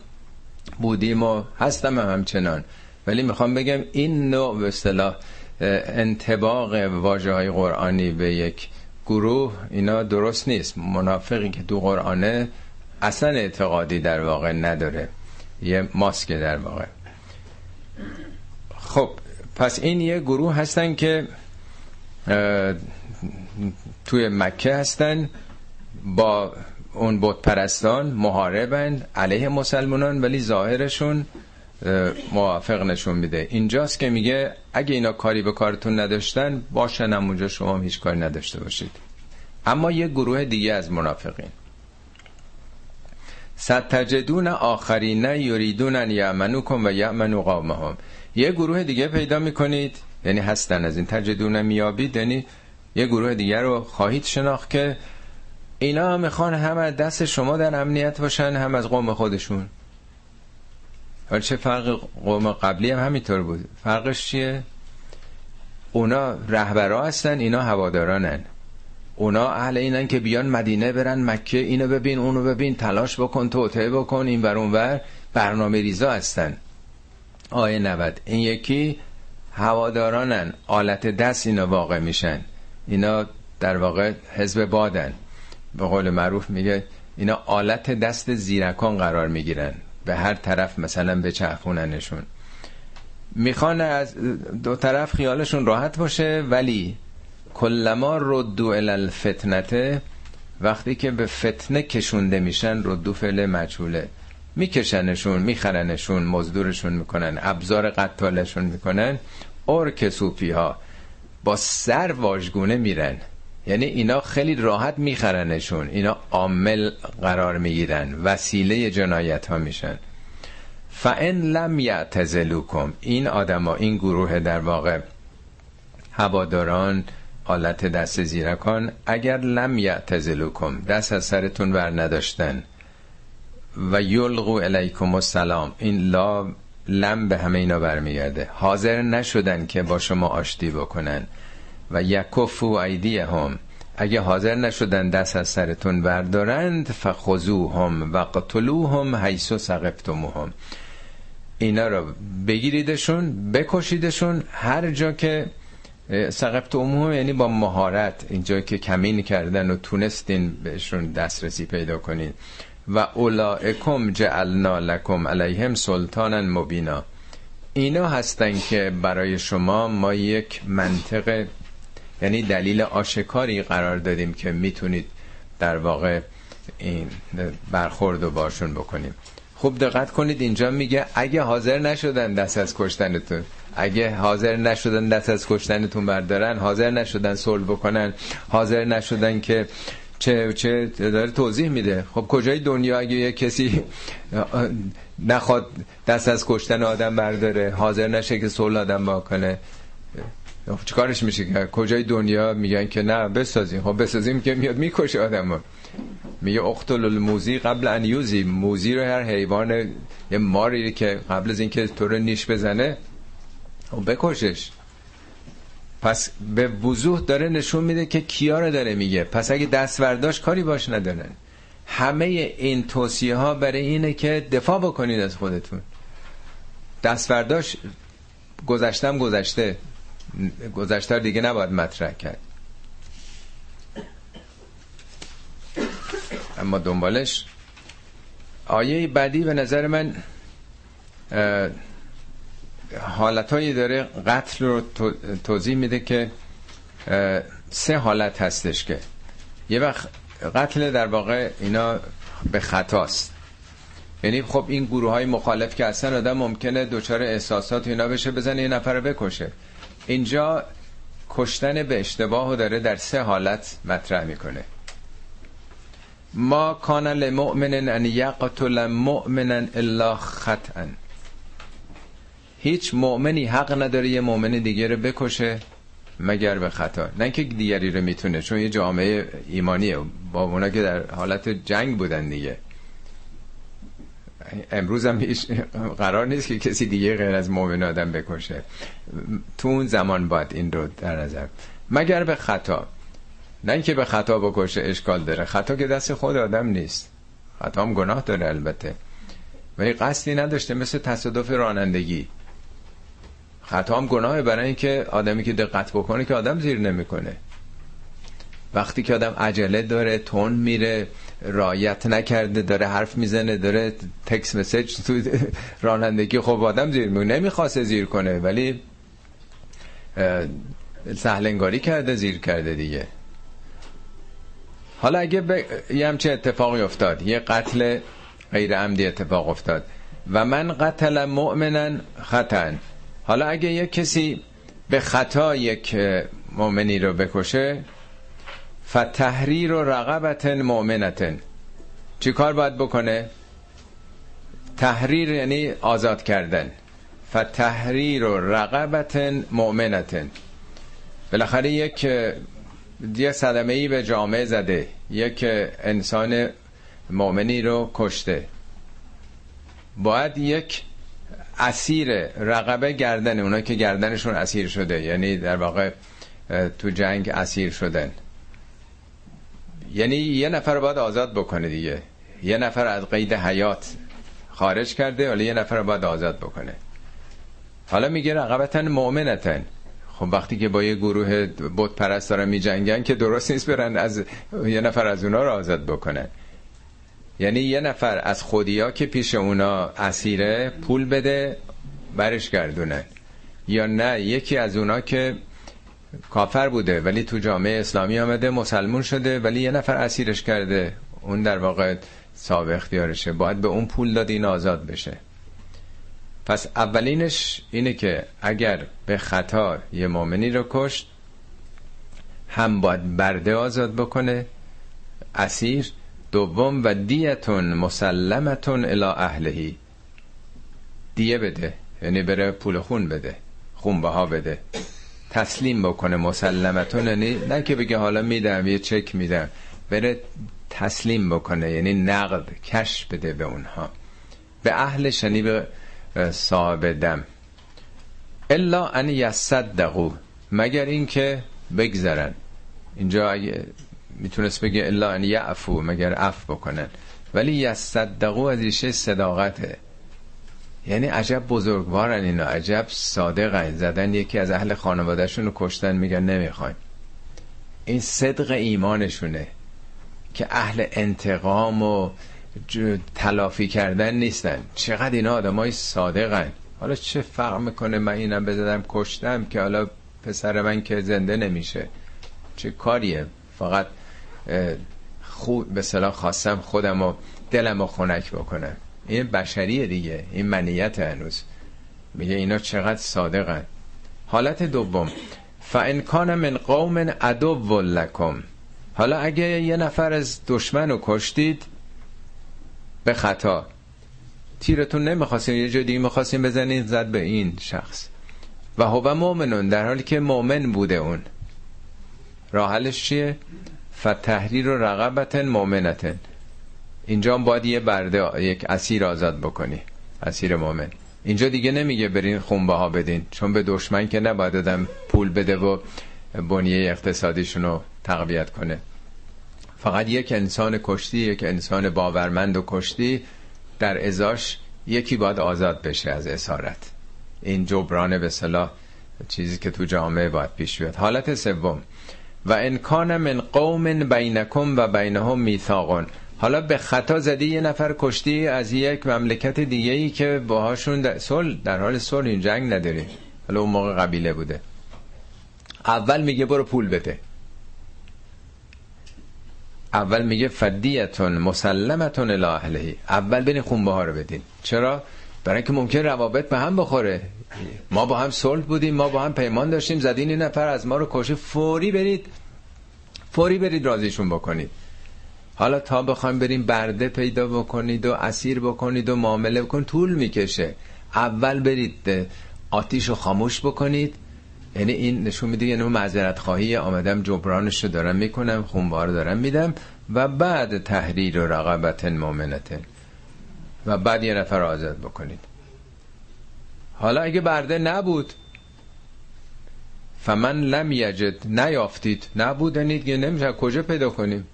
بودیم و هستم هم همچنان. ولی می‌خوام بگم این نوع به اصطلاح انتباق واجه های قرآنی به یک گروه اینا درست نیست. منافقی که تو قرآنه اصلا اعتقادی در واقع نداره. یه ماسک در واقع. خب پس این یه گروه هستن که توی مکه هستن با اون بت پرستان محاربن علیه مسلمانان ولی ظاهرشون موافق نشون میده. اینجاست که میگه اگه اینا کاری به کارتون نداشتن باشن اونجا شما هیچ کاری نداشته باشید. اما یه گروه دیگه از منافقین. ستجدون آخرین یریدون ان یعمنوکم و یعمنو قومهم. یه گروه دیگه پیدا می‌کنید یعنی هستن از این تجدون میابید یعنی یه گروه دیگه رو خواهید شناخت که اینا می‌خوان هم از دست شما در امنیت باشن هم از قوم خودشون. حالا چه فرق قوم قبلی هم همینطور بود؟ فرقش چیه؟ اونا رهبرا هستن اینا هوادارانن. اونا اهل اینن که بیان مدینه برن مکه. اینو ببین اونو ببین تلاش بکن توطعه بکن این بر اونور برنامه ریزا هستن. آیه 90 این یکی هوادارانن. آلت دست اینا واقع میشن. اینا در واقع حزب بادن. به قول معروف میگه اینا آلت دست زیرکان قرار می‌گیرن. به هر طرف مثلا به چرخوننشون می‌خوان از دو طرف خیالشون راحت باشه ولی کلما ردو الفتنته وقتی که به فتنه کشونده میشن ردو فعل مجهوله. میکشنشون میخرنشون مزدورشون می‌کنن ابزار قتالشون می‌کنن اور سوپی ها با سر واژگونه میرن. یعنی اینا خیلی راحت میخرنشون اینا عامل قرار می‌گیرن وسیله جنایت ها میشن. فان لم یعتزلوکم این آدما این گروه در واقع هواداران آلت دست زیرکان اگر لم یعتزلوکم دست از سرتون ور نداشتن. و یلغو الیکم السلام این لا لم به همه اینا برمیگرده. حاضر نشدن که با شما آشتی بکنن. و یکفو هم اگه حاضر نشدن دست از سرتون بردارند فخذوهم و قتلوهم حیث سقفتموهم اینا رو بگیریدشون بکشیدشون هر جا که سقفت عموم یعنی با مهارت اینجا که کمین کردن و تونستین بهشون دسترسی پیدا کنین. و اولائکم جعلنا لکم علیهم سلطانا مبینا. اینا هستن که برای شما ما یک منطق یعنی دلیل آشکاری قرار دادیم که می‌تونید در واقع این برخورد و باشون بکنیم. خوب دقت کنید اینجا میگه اگه حاضر نشدن دست از کشتنتون. اگه حاضر نشدن دست از کشتنتون بردارن حاضر نشدن صلح بکنن حاضر نشدن که چه چه داره توضیح میده. خب کجای دنیا اگه یه کسی نخواد دست از کشتن آدم برداره حاضر نشه که صلح آدم بکنه خب چیکارش میشه که؟ کجای دنیا میگن که نه بسازیم. خب بسازیم که میاد می‌کشه آدم میگه اختل الموزی قبل ان یوزی. موزی رو هر حیوان یه ماری که قبل از اینکه تو رو نیش بزنه بکشش. پس به وضوح داره نشون میده که کیا رو داره میگه. پس اگه دست ورداش کاری باش ندارن همه این توصیه ها برای اینه که دفاع بکنید از خودتون. دست ورداش گذشتم گذشته. گذشته دیگه نباید مطرح کرد. اما دنبالش. آیه بعدی به نظر من حالتهایی داره قتل رو توضیح میده که سه حالت هستش که. یه وقت قتل در واقع اینا به خطاست. یعنی خب این گروه های مخالف که اصلا آدم ممکنه دچار احساسات اینا بشه بزنه یه نفر بکشه. اینجا کشتن به اشتباه رو داره در سه حالت مطرح می‌کنه. ما کان لمؤمن ان یقتل مؤمنا الا خطا هیچ مؤمنی حق نداره یه مؤمن دیگه رو بکشه مگر به خطا. نه که دیگری رو می‌تونه چون یه جامعه ایمانیه. با اونا که در حالت جنگ بودن دیگه. امروز هم قرار نیست که کسی دیگه غیر از مؤمن آدم بکشه. تو اون زمان باید این رو در نظر. مگر به خطا. نه اینکه به خطا بکشه اشکال داره. خطا که دست خود آدم نیست. خطا هم گناه داره البته. ولی قصدی نداشته مثل تصادف رانندگی. خطا هم گناهه برای اینکه آدمی که دقت بکنه که آدم زیر نمی‌کنه. وقتی که آدم عجله داره تون میره رایت نکرده داره حرف می‌زنه داره تکس مسیج تو رانندگی خب آدم زیر می‌کنه. نمی‌خواسته زیر کنه ولی سهلنگاری کرده زیر کرده دیگه. حالا اگه ب... یه همچه اتفاقی افتاد یه قتل غیر عمدی اتفاق افتاد و من قتل مؤمنا خطا. حالا اگه یه کسی به خطا یک مؤمنی رو بکشه فتحریر و رقبت مؤمنتن چی کار باید بکنه؟ تحریر یعنی آزاد کردن. فتحریر و رقبت مؤمنتن بالاخره یک یه صدمه ای به جامعه زده. یک انسان مؤمنی رو کشته. باید یک اسیر رقبه گردن اونا که گردنشون اسیر شده یعنی در واقع تو جنگ اسیر شدن. یعنی یه نفر باید آزاد بکنه دیگه. یه نفر از قید حیات خارج کرده ولی یه نفر باید آزاد بکنه. حالا میگه رقبتن مؤمنتن. خب وقتی که با یه گروه بت پرست دارن می جنگن که درست نیست برن از یه نفر از اونا رو آزاد بکنن. یعنی یه نفر از خودیا که پیش اونا اسیره پول بده برش گردونه. یا نه یکی از اونا که کافر بوده ولی تو جامعه اسلامی آمده مسلمون شده ولی یه نفر اسیرش کرده. اون در واقع صاحب اختیارشه. باید به اون پول داد این آزاد بشه. پس اولینش اینه که اگر به خطا یه مؤمنی رو کشت هم باید برده آزاد بکنه اسیر دوم و دیتون مسلمتون الى اهلهی. دیه بده یعنی بره پول خون بده خونبه ها بده. تسلیم بکنه مسلمتون یعنی نه که بگه حالا میدم یه چک میدم. بره تسلیم بکنه یعنی نقد کش بده به اونها. به اهلش یعنی به صاحب دم. الا ان یصدقو مگر اینکه بگذرن. اینجا اگه می‌تونست بگه الا ان یعفو مگر عف بکنن. ولی یصدقو از ریشه صداقته. یعنی عجب بزرگوارن اینا عجب صادقن. زدن یکی از اهل خانوادهشون رو کشتن میگن نمی‌خوایم. این صدق ایمانشونه که اهل انتقام و تلافی کردن نیستن. چقدر اینا آدم های صادقن. حالا چه فرق می‌کنه من اینم بزدم کشتم که حالا پسر من که زنده نمیشه؟ چه کاریه؟ فقط خوب به صلاح خواستم خودم و دلم رو خنک بکنم. این بشریه دیگه. این منیت هنوز. میگه اینا چقدر صادقن. حالت دوم. فان کان من قوم عدو لکم. حالا اگه یه نفر از دشمن رو کشتید به خطا. تیرتون نمی‌خواستیم یه جای دیگه می‌خواستیم بزنید زد به این شخص. و هو مؤمنون در حالی که مؤمن بوده اون. راحلش چیه؟ فتحریر و رقبت مؤمنتن. اینجا باید یه برده یک اسیر آزاد بکنی. اسیر مؤمن. اینجا دیگه نمیگه برین خونبه ها بدین چون به دشمن که نباید دادم پول بده و بنیه اقتصادیشون رو تقویت کنه. فقط یک انسان کشتی یک انسان باورمند و کشتی در ازاش یکی باید آزاد بشه از اسارت. این جبران به صلاح چیزی که تو جامعه باید پیش بیاد. حالت سوم. و انکان من قوم بینکم و بینهم میثاقون. حالا به خطا زدی یه نفر کشتی از یک مملکت دیگه ای که باهاشون در, در حال صلح این جنگ نداری. حالا اون موقع قبیله بوده. اول میگه برو پول بده. اول میگه فدیتون مسلمتون الاهلهی اول برین خونبه ها رو بدین. چرا؟ برای اینکه ممکن روابط به هم بخوره. ما با هم صلح بودیم ما با هم پیمان داشتیم زدین این نفر از ما رو کشه فوری برید. فوری برید رازیشون بکنید. حالا تا بخوایم بریم برده پیدا بکنید و اسیر بکنید و معامله بکنید طول می‌کشه. اول برید آتیش رو خاموش بکنید. یعنی این نشون میده یعنی معذرت خواهی. آمدم جبرانش رو دارم می‌کنم خونبار دارم میدم و بعد تحریر و رقبت مؤمنتن. و بعد یه نفر آزاد بکنید. حالا اگه برده نبود فمن لم یجد نیافتید. نبودنید که نمیشه. کجا پیدا کنیم؟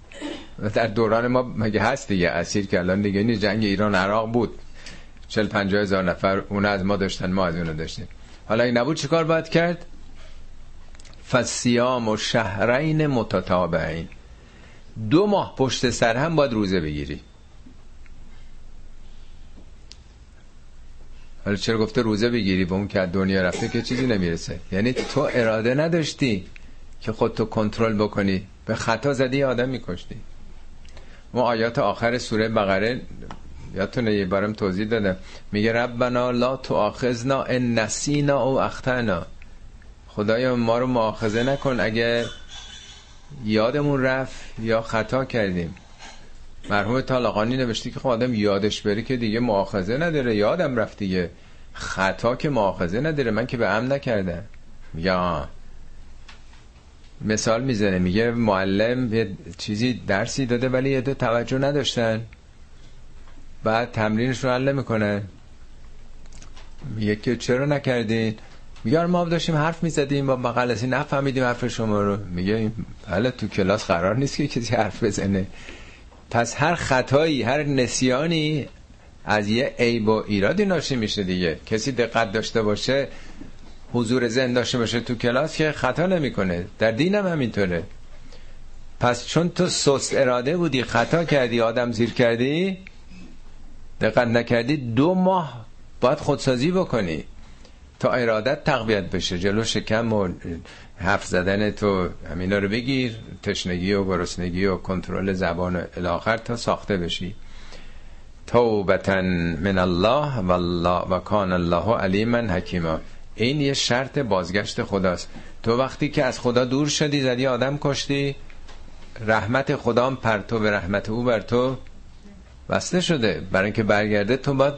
در دوران ما مگه هست دیگه؟ اسیر که الان دیگه نیست. جنگ ایران عراق بود. چل پنجاه هزار نفر اون از ما داشتن ما از اونو داشتیم. حالا این نبود چیکار باید کرد؟ فسیام و شهرین متتابعین. دو ماه پشت سر هم باید روزه بگیری. حالا چرا گفته روزه بگیری به اون که دنیا رفته که چیزی نمی‌رسه؟ یعنی تو اراده نداشتی که خودتو کنترل بکنی. به خطا زدی آدم میکشتی. ما آیات آخر سوره بقره یادتونه یه بارم توضیح دادم. میگه ربنا لا تو آخذنا ان نسینا او اختنا خدایا ما رو معاخذه نکن اگه یادمون رفت یا خطا کردیم. مرحوم طالقانی نوشته که خب آدم یادش بری که دیگه معاخذه نداره. یادم رفت دیگه. خطا که معاخذه نداره. من که به ام نکردم. یا مثال می‌زنه. میگه معلم یه چیزی درسی داده ولی یه دو توجه نداشتن. بعد تمرینش رو حل می‌کنه میگه که چرا نکردین؟ میگه ما داشتیم حرف می‌زدیم. با مقلسی نفهمیدیم حرف شما رو. میگه حالا تو کلاس قرار نیست که کسی حرف بزنه. پس هر خطایی هر نسیانی از یه عیب و ایرادی ناشی میشه دیگه. کسی دقت داشته باشه حضور ذهن داشته باشه تو کلاس که خطا نمی‌کنه. در دینم همینطوره. پس چون تو سست اراده بودی خطا کردی آدم زیر کردی دقت نکردی دو ماه باید خودسازی بکنی. تا ارادت تقویت بشه. جلو شکم و حرف زدن تو همینا رو بگیر. تشنگی و گرسنگی و کنترل زبان الاخر تا ساخته بشی. توبتا من الله و, الله و کان الله علیما حکیما. این یه شرط بازگشت خداست. تو وقتی که از خدا دور شدی زدی آدم کشتی رحمت خدا هم پرتو به رحمت او بر تو وصله شده. برای اینکه برگرده تو باید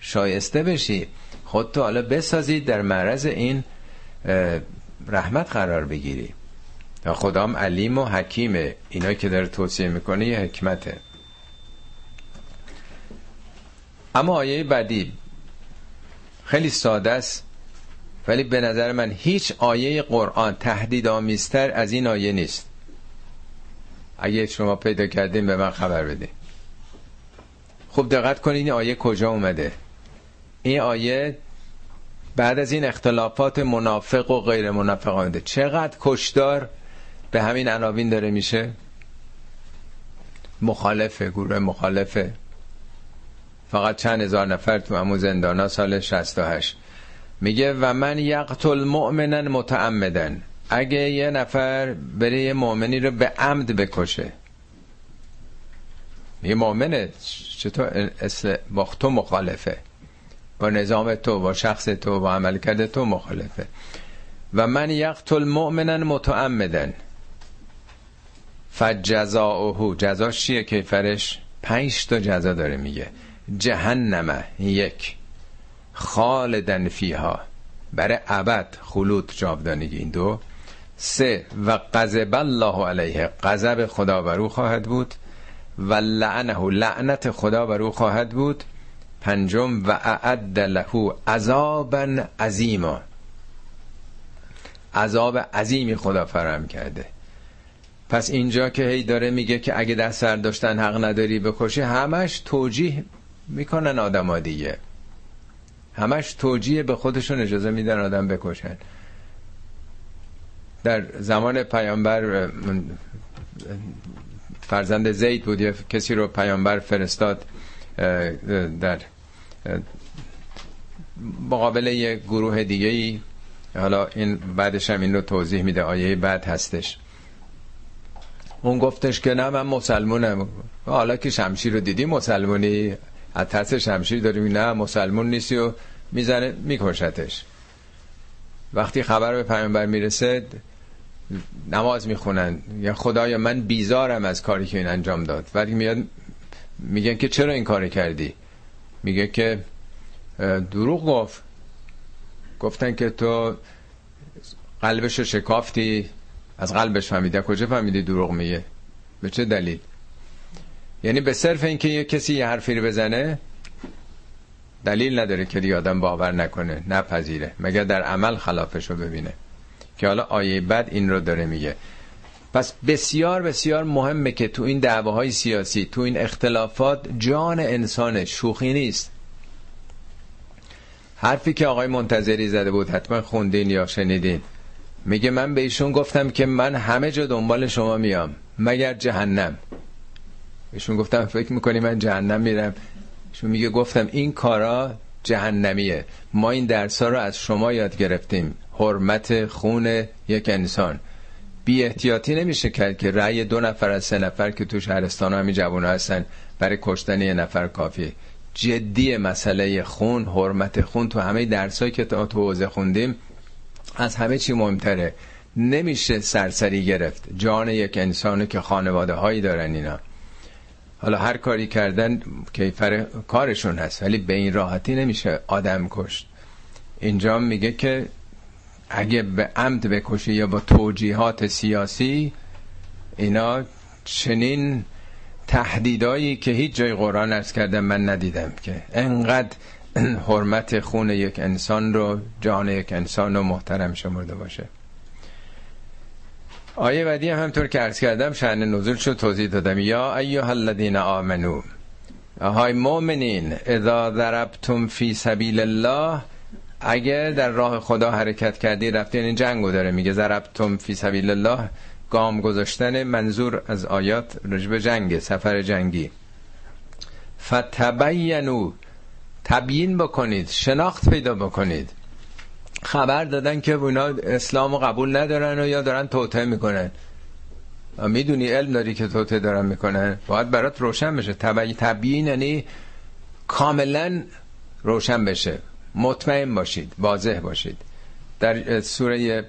شایسته بشی. خودتو حالا بسازید در معرض این رحمت قرار بگیری. تا خدام علیم و حکیمه. اینا که داره توصیه می‌کنه یه حکمته. اما آیه بعدی خیلی ساده است ولی به نظر من هیچ آیه قرآن تهدید آمیزتر از این آیه نیست. اگه شما پیدا کردین به من خبر بده خوب دقت کنید این آیه کجا اومده. این آیه بعد از این اختلافات منافق و غیر منافق آمده. چقدر کشدار به همین عناوین داره میشه؟ مخالفه گروه مخالفه. فقط چند هزار نفر تو همون زندانا سال 68 میگه و من یقتل مؤمنا متعمدن اگه یه نفر بره یه مؤمنی رو به عمد بکشه. یه مؤمنه چطور؟ با تو مخالفه. با نظام تو با شخص تو با عملکرد تو مخالفه. و من یقتل مؤمنا متعمدن. فجزاؤه. جزاش چیه کیفرش؟ پنج تا جزا داره میگه. جهنم یک. خالدن فیها. برای ابد خلود جاودانگی این دو. سه و قذب الله علیه. قذب خدا بر خواهد بود. و لعنه لعنت خدا بر او خواهد بود. پنجم و اعد له عذابا عظیما. عذاب عظیمی خدا فرم کرده. پس اینجا که هی داره میگه که اگه دست سر داشتن حق نداری بکشی همش توجیه می‌کنن آدم دیگه. همش توجیه به خودشون اجازه میدن آدم بکشن. در زمان پیامبر فرزند زید بود یه کسی رو پیامبر فرستاد در مقابل یه گروه دیگه ای حالا این بعدش هم این رو توضیح میده. آیه بعد هستش. اون گفتش که نه من مسلمونم. حالا که شمشیر رو دیدی مسلمونی؟ از ترس شمشیر داریم. نه مسلمون نیستی و می‌زنه میکشتش. وقتی خبر به پیامبر می‌رسه نماز می‌خونن. یا خدایا من بیزارم از کاری که این انجام داد. وقتی میاد میگن که چرا این کار کردی؟ میگه که دروغ گفت. گفتن که تو قلبش شکافتی. از قلبش فهمیده کجا فهمیدی دروغ میگه؟ به چه دلیل؟ یعنی به صرف اینکه یه کسی یه حرفی رو بزنه دلیل نداره که دیگه آدم باور نکنه نپذیره. مگر در عمل خلافش رو ببینه. که حالا آیه بعد این رو داره میگه. پس بسیار بسیار مهمه که تو این دعواهای سیاسی تو این اختلافات جان انسان شوخی نیست. حرفی که آقای منتظری زده بود حتما خوندین یا شنیدین. میگه من به ایشون گفتم که من همه جا دنبال شما میام مگر جهنم. ایشون گفتم فکر می‌کنی من جهنم میرم؟ ایشون میگه گفتم این کارا جهنمیه. ما این درس ها رو از شما یاد گرفتیم. حرمت خون یک انسان. بی احتیاطی نمیشه کرد که رأی دو نفر از سه نفر که تو شهرستان ها همین جوان هستن برای کشتن یه نفر کافیه. جدی مسئله خون حرمت خون تو همه درسایی که تو حوزه خوندیم از همه چی مهمتره. نمیشه سرسری گرفت. جان یک انسانو که خانواده هایی دارن اینا. حالا هر کاری کردن کیفر کارشون هست ولی به این راحتی نمیشه آدم کشت. اینجا میگه که اگه به عمد بکشه یا با توجیهات سیاسی اینا چنین تهدیدایی که هیچ جای قرآن ارز کردم من ندیدم که انقدر حرمت خون یک انسان رو جان یک انسان رو محترم شمرده باشه. آیه بعدی هم همطور که ارز کردم شأن نزول شد توضیح دادم. یا ایها الذین آمنو های مؤمنین اذا ضربتم فی سبیل الله اگه در راه خدا حرکت کردی رفتی این جنگو داره. میگه ضربتم فی سبیل الله گام گذاشتن منظور از آیات رجب جنگ سفر جنگی. فتبینو. تبیین بکنید شناخت پیدا بکنید. خبر دادن که اونا اسلام قبول ندارن و یا دارن توته می‌کنن. می‌دونی علم داری که توته دارن می‌کنن. باید برات روشن بشه. تبیین یعنی کاملا روشن بشه. مطمئن باشید واضح باشید. در سوره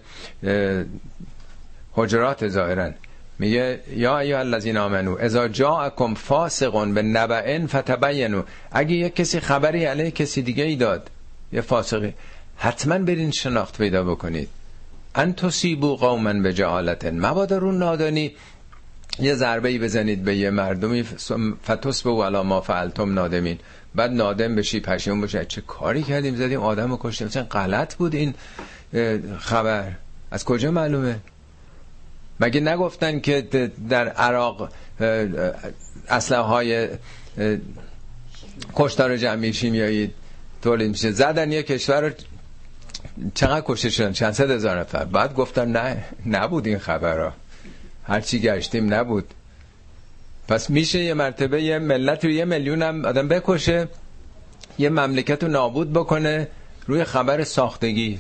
حجرات ظاهرا میگه یا ایها الذین آمنو اذا جاءکم فاسق به نبأ فتبینوا. اگه یک کسی خبری علیه کسی دیگه ای داد یه فاسقی حتما برین شناخت پیدا بکنید. ان تصیبو قوما به مبادا رو نادانی یه ضربه ای بزنید به یه مردمی فتوس به علا ما فعلتم نادمین. بعد نادم بشی پشیمون بشه چه کاری کردیم؟ زدیم آدم رو کشتیم. چه غلط بود این خبر؟ از کجا معلومه؟ مگه نگفتن که در عراق اسلحه های کشتار جمعی شیمیایی تولید میشه؟ زدن یه کشور رو چقدر کشته شدن؟ چند صد هزار نفر. بعد گفتن نه نبود این خبرها. هرچی گشتیم نبود. پس میشه یه مرتبه یه ملت رو یه میلیون هم آدم بکشه یه مملکت رو نابود بکنه روی خبر ساختگی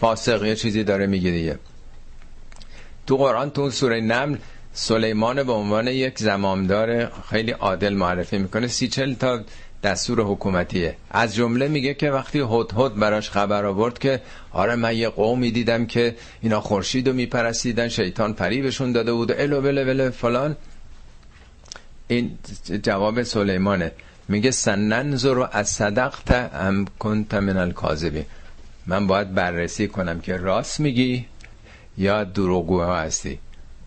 فاسق یه چیزی داره میگه دیگه. تو قرآن تو سوره نمل سلیمان به عنوان یک زمامدار خیلی عادل معرفی می‌کنه. سی چل تا دستور حکومتیه. از جمله میگه که وقتی هد هد براش خبر آورد که آره من یه قومی دیدم که اینا خورشید رو میپرستیدن شیطان بهشون داده بود الو بله بله فلان. این جواب سلیمانه. میگه سننظر رو از صدقت ام کنت من الکاذبین من باید بررسی کنم که راست میگی یا دروغگوها هستی.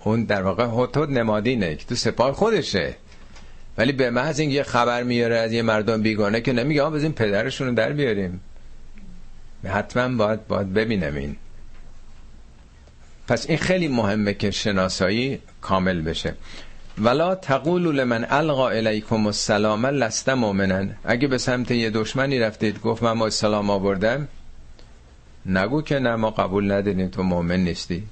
اون در واقع هتود نمادینه که تو سپاه خودشه. ولی به محض اینکه یه خبر میاره از یه مردم بیگانه که نمیگه آقا بزنیم پدرشون رو در بیاریم. حتما باید باید ببینم این. پس این خیلی مهمه که شناسایی کامل بشه. ولا تقولوا لمن القا الیکم السلام لست مؤمنا. اگه به سمت یه دشمنی رفتید گفت من ما سلام آوردم. نگو که نه ما قبول نداریم تو مؤمن نیستی.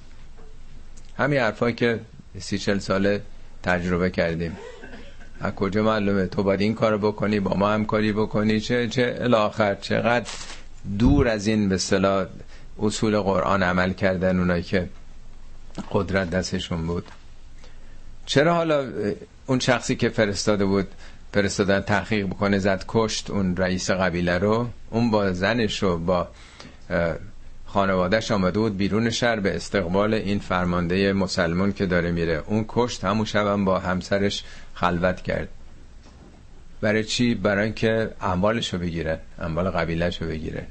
همین حرفایی که سی چل ساله تجربه کردیم. از کجا معلومه؟ تو باید این کارو بکنی با ما هم کاری بکنی. چه چه الاخر چقدر دور از این به صلاح اصول قرآن عمل کردن اونایی که قدرت دستشون بود. چرا حالا اون شخصی که فرستاده بود فرستادن تحقیق بکنه زد کشت اون رئیس قبیله رو؟ اون با زنش رو با خانوادهش آمده بود بیرون شهر به استقبال این فرمانده مسلمان که داره میره. اون کشت همون شبم با همسرش خلوت کرد. برای چی؟ برای اینکه اموالش رو بگیرن اموال قبیلش رو بگیرن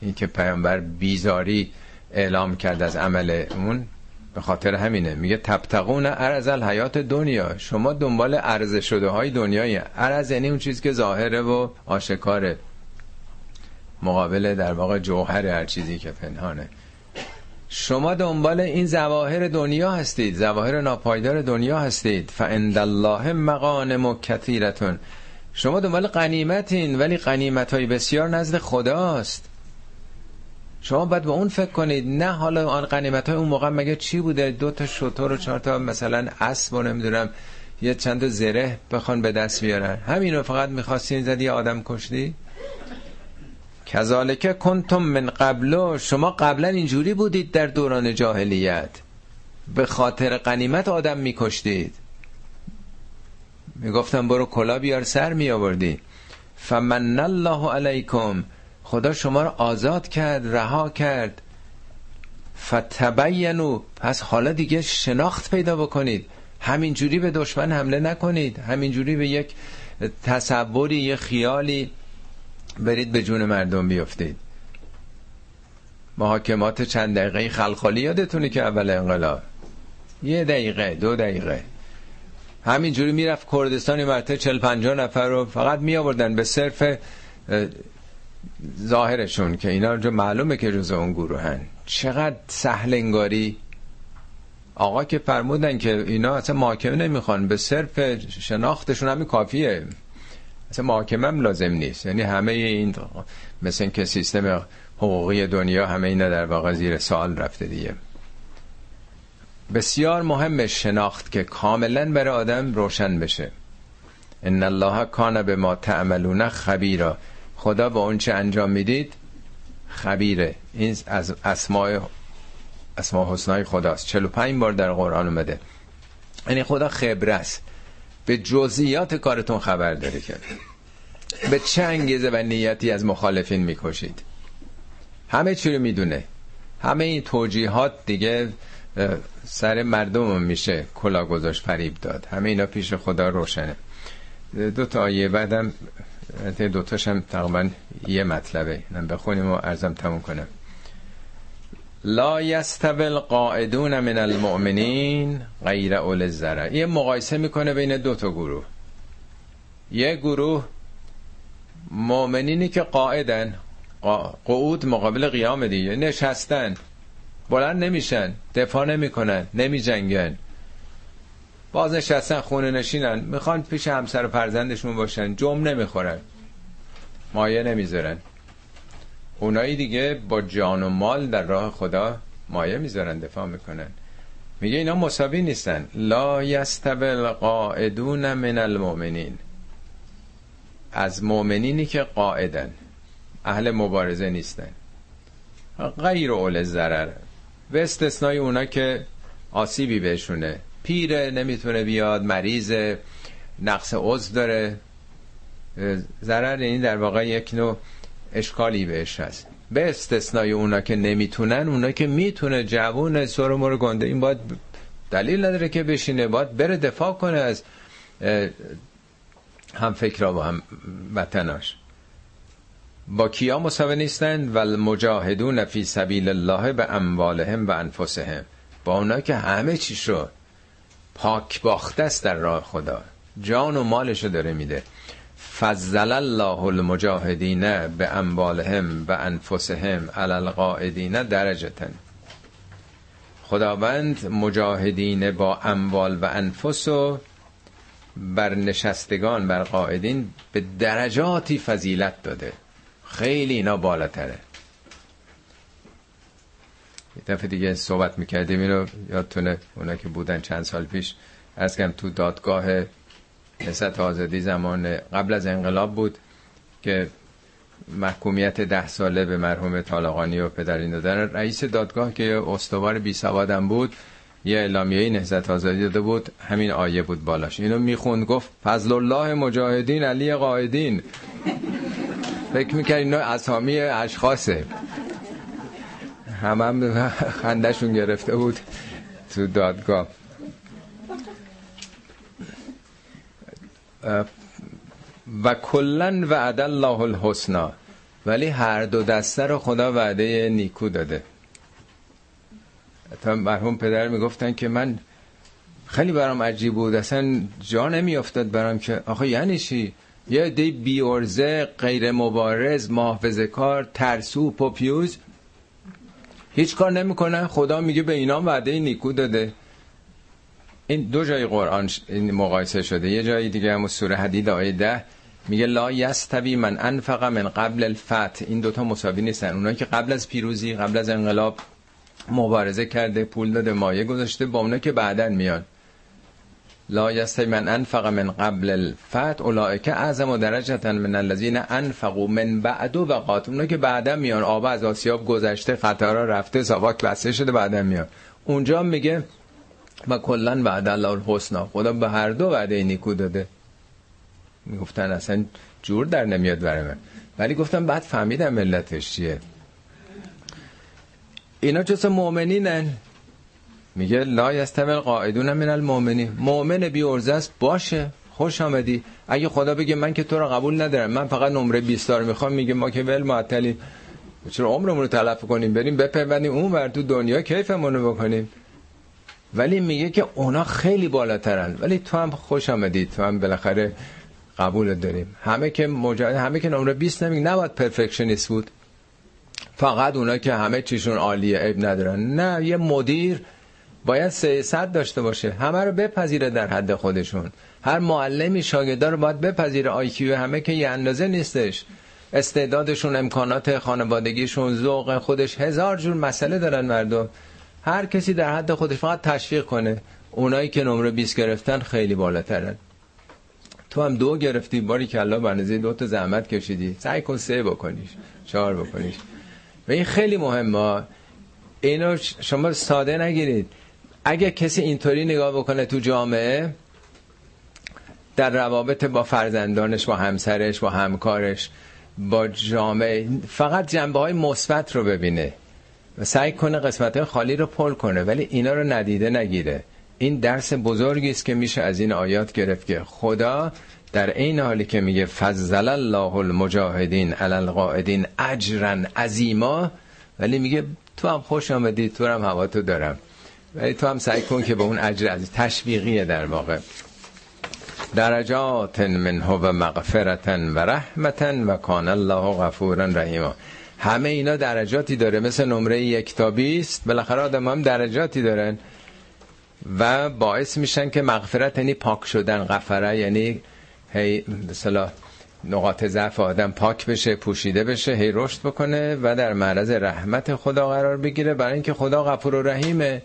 این که پیامبر بیزاری اعلام کرد از عمل اون. به خاطر همینه. میگه تبتقون عرض الحیات دنیا. شما دنبال عرض شده های دنیای عرض یعنی اون چیز که ظاهره و آشکاره. مقابل در واقع جوهر هر چیزی که پنهانه. شما دنبال این زواهر دنیا هستید. زواهر ناپایدار دنیا هستید. فعند الله مغانم کثیرتون. شما دنبال قنیمتین ولی قنیمت های بسیار نزد خداست. شما باید به اون فکر کنید نه حالا آن قنیمت های اون موقع مگه چی بوده؟ دو تا شطور و چهار تا مثلا اسب و نمی‌دونم یه چند زره بخوان به دست بیارن. همین رو فقط می‌خواستین زدی آدم کشتی؟ کذالک کنتم من قبل شما قبلا اینجوری بودید در دوران جاهلیت. به خاطر قنیمت آدم میکشتید. می‌گفتم برو کلا بیار سر می آوردی فمن الله علیکم. خدا شما رو آزاد کرد رها کرد. فتبینو پس حالا دیگه شناخت پیدا بکنید. همینجوری به دشمن حمله نکنید. همینجوری به یک تصوری یه خیالی برید به جون مردم بیفتید. محاکمات چند دقیقه خلخالی یادتونه که اول انقلاب. یه دقیقه دو دقیقه. همینجوری می‌رفت کردستانی مرته چل پنجا نفر رو فقط می آوردن به صرف ظاهرشون که اینا جو معلومه که جز اون گروه هن چقدر سهل انگاری. آقا که فرمودن که اینا اصلا محاکمه نمی‌خوان. به صرف شناختشون همین کافیه. اصلا محاکمه هم لازم نیست. یعنی همه این مثل که سیستم حقوقی دنیا همه اینا در واقع زیر سوال رفته دیگه. بسیار مهم شناخت که کاملا برای آدم روشن بشه. ان الله کان به ما تعملون خبیرا. خدا با اون چه انجام می‌دید خبیره. این از اسماء اسماء حسنای خداست. 45 بار در قرآن اومده. یعنی خدا خبره است. به جزئیات کارتون خبر داره که به چه انگیزه و نیتی از مخالفین می‌کشید. همه چی رو می‌دونه. همه این توجیهات دیگه سر مردم میشه کلا گذاشت فریب داد. همه اینا پیش خدا روشنه. دو تا آیه بعدم دو تاشم تقریبا یه مطلبه. من بخونیم و ارزم تموم کنم. لا یستوی القاعدون من المؤمنین غیر اول الزرع. یه مقایسه می‌کنه بین دو تا گروه. یه گروه مؤمنینی که قاعدن. قعود مقابل قیام دیگه. نشستن. بلند نمیشن. دفاع نمی‌کنن. نمیجنگن. باز نشستن خونه نشینن. می‌خوان پیش همسر و فرزندشون باشن. جمع نمی‌خورن. مایه نمی‌ذارن. اونایی دیگه با جان و مال در راه خدا مایه می‌ذارن دفاع می‌کنن. میگه اینا مساوی نیستن. لا یستوی قاعدون من المؤمنین. از مؤمنینی که قاعدن. اهل مبارزه نیستن. غیر اول ضرر. به استثنای اونا که آسیبی بهشونه. پیره نمی‌تونه بیاد مریض نقص عضو داره. ضرر این در واقع یک نوع اشکالی بهش هست. به استثنای اونا که نمی‌تونن اونا که می‌تونه جوون سر گنده. این باید دلیل نداره که بشینه باید بره دفاع کنه از هم فکر و هم وطناش. با کیا مساوی نیستن؟ و المجاهدون فی سبیل الله به اموالهم و انفسهم. با اونا که همه چیش رو پاک باخته است در راه خدا. جان و مالشو داره میده. فضل الله المجاهدین به اموالهم و انفسهم علی القاعدین درجتن. خداوند مجاهدین با اموال و انفس و بر نشستگان بر قاعدین به درجاتی فضیلت داده. خیلی اینا بالاتره. دفعه دیگه صحبت می‌کردیم. اینو یادتونه اونا که بودن چند سال پیش. از کم تو دادگاه نسبت آزادی زمان قبل از انقلاب بود که محکومیت ده ساله به مرحوم طالقانی و پدرین دادن. رئیس دادگاه که استوار بی سوادم بود یه اعلامیه نهضت آزادی داده بود. همین آیه بود بالاش. اینو می‌خوند گفت فضل الله مجاهدین علی قائدین فکر می‌کرد اینا اسامی اشخاصه. هم هم خندشون گرفته بود تو دادگاه. و کلن وعد الله الحسنا ولی هر دو دسته رو خدا وعده نیکو داده. تا مرحوم پدر می‌گفتن که من خیلی برام عجیب بود اصلا جا نمیافتاد برام که آخه یعنی چی؟ یه دی بیورزه غیر مبارز محافظه کار ترسو پوپیوز هیچ کار نمی‌کنن خدا میگه به اینا وعده نیکو داده. این دو جای قرآن این مقایسه شده. یه جای دیگه هم سوره حدید آیه ده میگه لا یستوی من انفق من قبل الفتح این دوتا مساوی نیستن. اونایی که قبل از پیروزی قبل از انقلاب مبارزه کرده پول داده مایه گذاشته با اونا که بعدن میان. لا یستوی من انفق من قبل الفتح. اولئک اعظم درجه من الذين انفقوا من بعد و قات اونا که بعدا میان آب از آسیاب گذشته خطرها رفته ساواک بسته شده بعدا میان. اونجا میگه و کلا بعد الله الحسنا خدا به هر دو وعده نیکو داده. می‌گفتن اصلا جور در نمیاد برای من. ولی گفتم بعد فهمیدم ملتش چیه. اینا جز مؤمنینن. میگه لا یستوی قائدون من المؤمنین مؤمن بی است باشه خوش آمدی. اگه خدا بگه من که تو رو قبول ندارم من فقط نمره 20 رو می‌خوام میگه ما که ول معطلی. چرا عمرمون رو تلف کنیم؟ بریم بپیوندیم اون ور تو دنیا کیفمون رو بکنیم؟ ولی میگه که اونا خیلی بالاترن. ولی تو هم خوش آمدی تو هم بالاخره قبول داریم. همه که مجاهد همه که نمره 20 نمیگه نباید پرفکشنیست بود. فقط اونا که همه چیشون عالیه عیب ندارن. نه یه مدیر باید صد داشته باشه. همه رو بپذیره در حد خودشون. هر معلمی شاگردا رو باید بپذیره. آیکیو همه که یه اندازه نیستش. استعدادشون امکانات خانوادگیشون ذوق خودش. هزار جور مسئله دارن مردم. هر کسی در حد خودش فقط تشویق کنه. اونایی که نمره 20 گرفتن خیلی بالاترن. تو هم دو گرفتی. باری که الله برنزی دو تا زحمت کشیدی. سعی کن سه بکنیش. چهار بکنیش. و این خیلی مهمه. اینو شما ساده نگیرید. اگه کسی اینطوری نگاه بکنه تو جامعه در روابط با فرزندانش با همسرش با همکارش با جامعه فقط جنبه های مثبت رو ببینه. و سعی کنه قسمت خالی رو پل کنه ولی اینا رو ندیده نگیره. این درس بزرگی است که میشه از این آیات گرفت که خدا در این حالی که میگه فضل الله المجاهدین علی القاعدین اجرا عظیما ولی میگه تو هم خوش آمدی تو هم هوا تو دارم. ولی تو هم سعی کن که به اون اجر از تشویقیه در واقع. درجات منه و مغفرتا و رحمتا و کان الله غفورا رحیما. همه اینا درجاتی داره. مثل نمره یک تا بیست بالاخره آدم هم درجاتی دارن و باعث میشن که مغفرت یعنی پاک شدن غفره یعنی هی مثلا نقاط ضعف آدم پاک بشه پوشیده بشه هی رشد بکنه و در معرض رحمت خدا قرار بگیره. برای اینکه خدا غفور و رحیمه.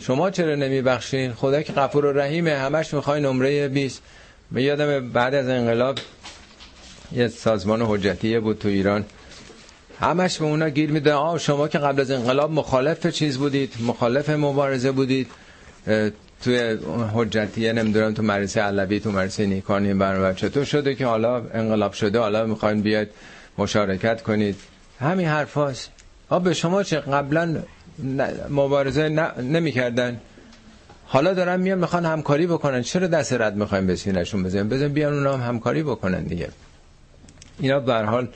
شما چرا نمیبخشین؟ خدا که غفور و رحیمه. همش می‌خوای نمره 20 به یادم بعد از انقلاب یه سازمان حجتیه بود تو ایران. همش به اونا گیر میده آه شما که قبل از انقلاب مخالف چیز بودید مخالف مبارزه بودید. توی حجتیه نمی‌دونم تو مدرسه علوی تو مدرسه نیکانی برنامه. چطور شده که حالا انقلاب شده؟ حالا می‌خواین بیاد مشارکت کنید. همین حرفاست آ به شما چه؟ قبلا مبارزه نمی‌کردن. حالا دارن میان می‌خوان همکاری بکنن. چرا دست رد می‌خوایم به سینه‌شون بزنیم؟ بزن بیان اونا هم همکاری بکنن دیگه. اینا به حال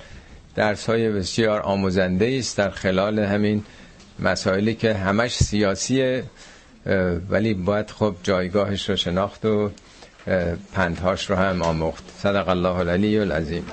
درس های بسیار آموزنده است. در خلال همین مسائلی که همش سیاسیه ولی باید خب جایگاهش رو شناخت و پندهاش رو هم آموخت. صدق الله العلی العظیم.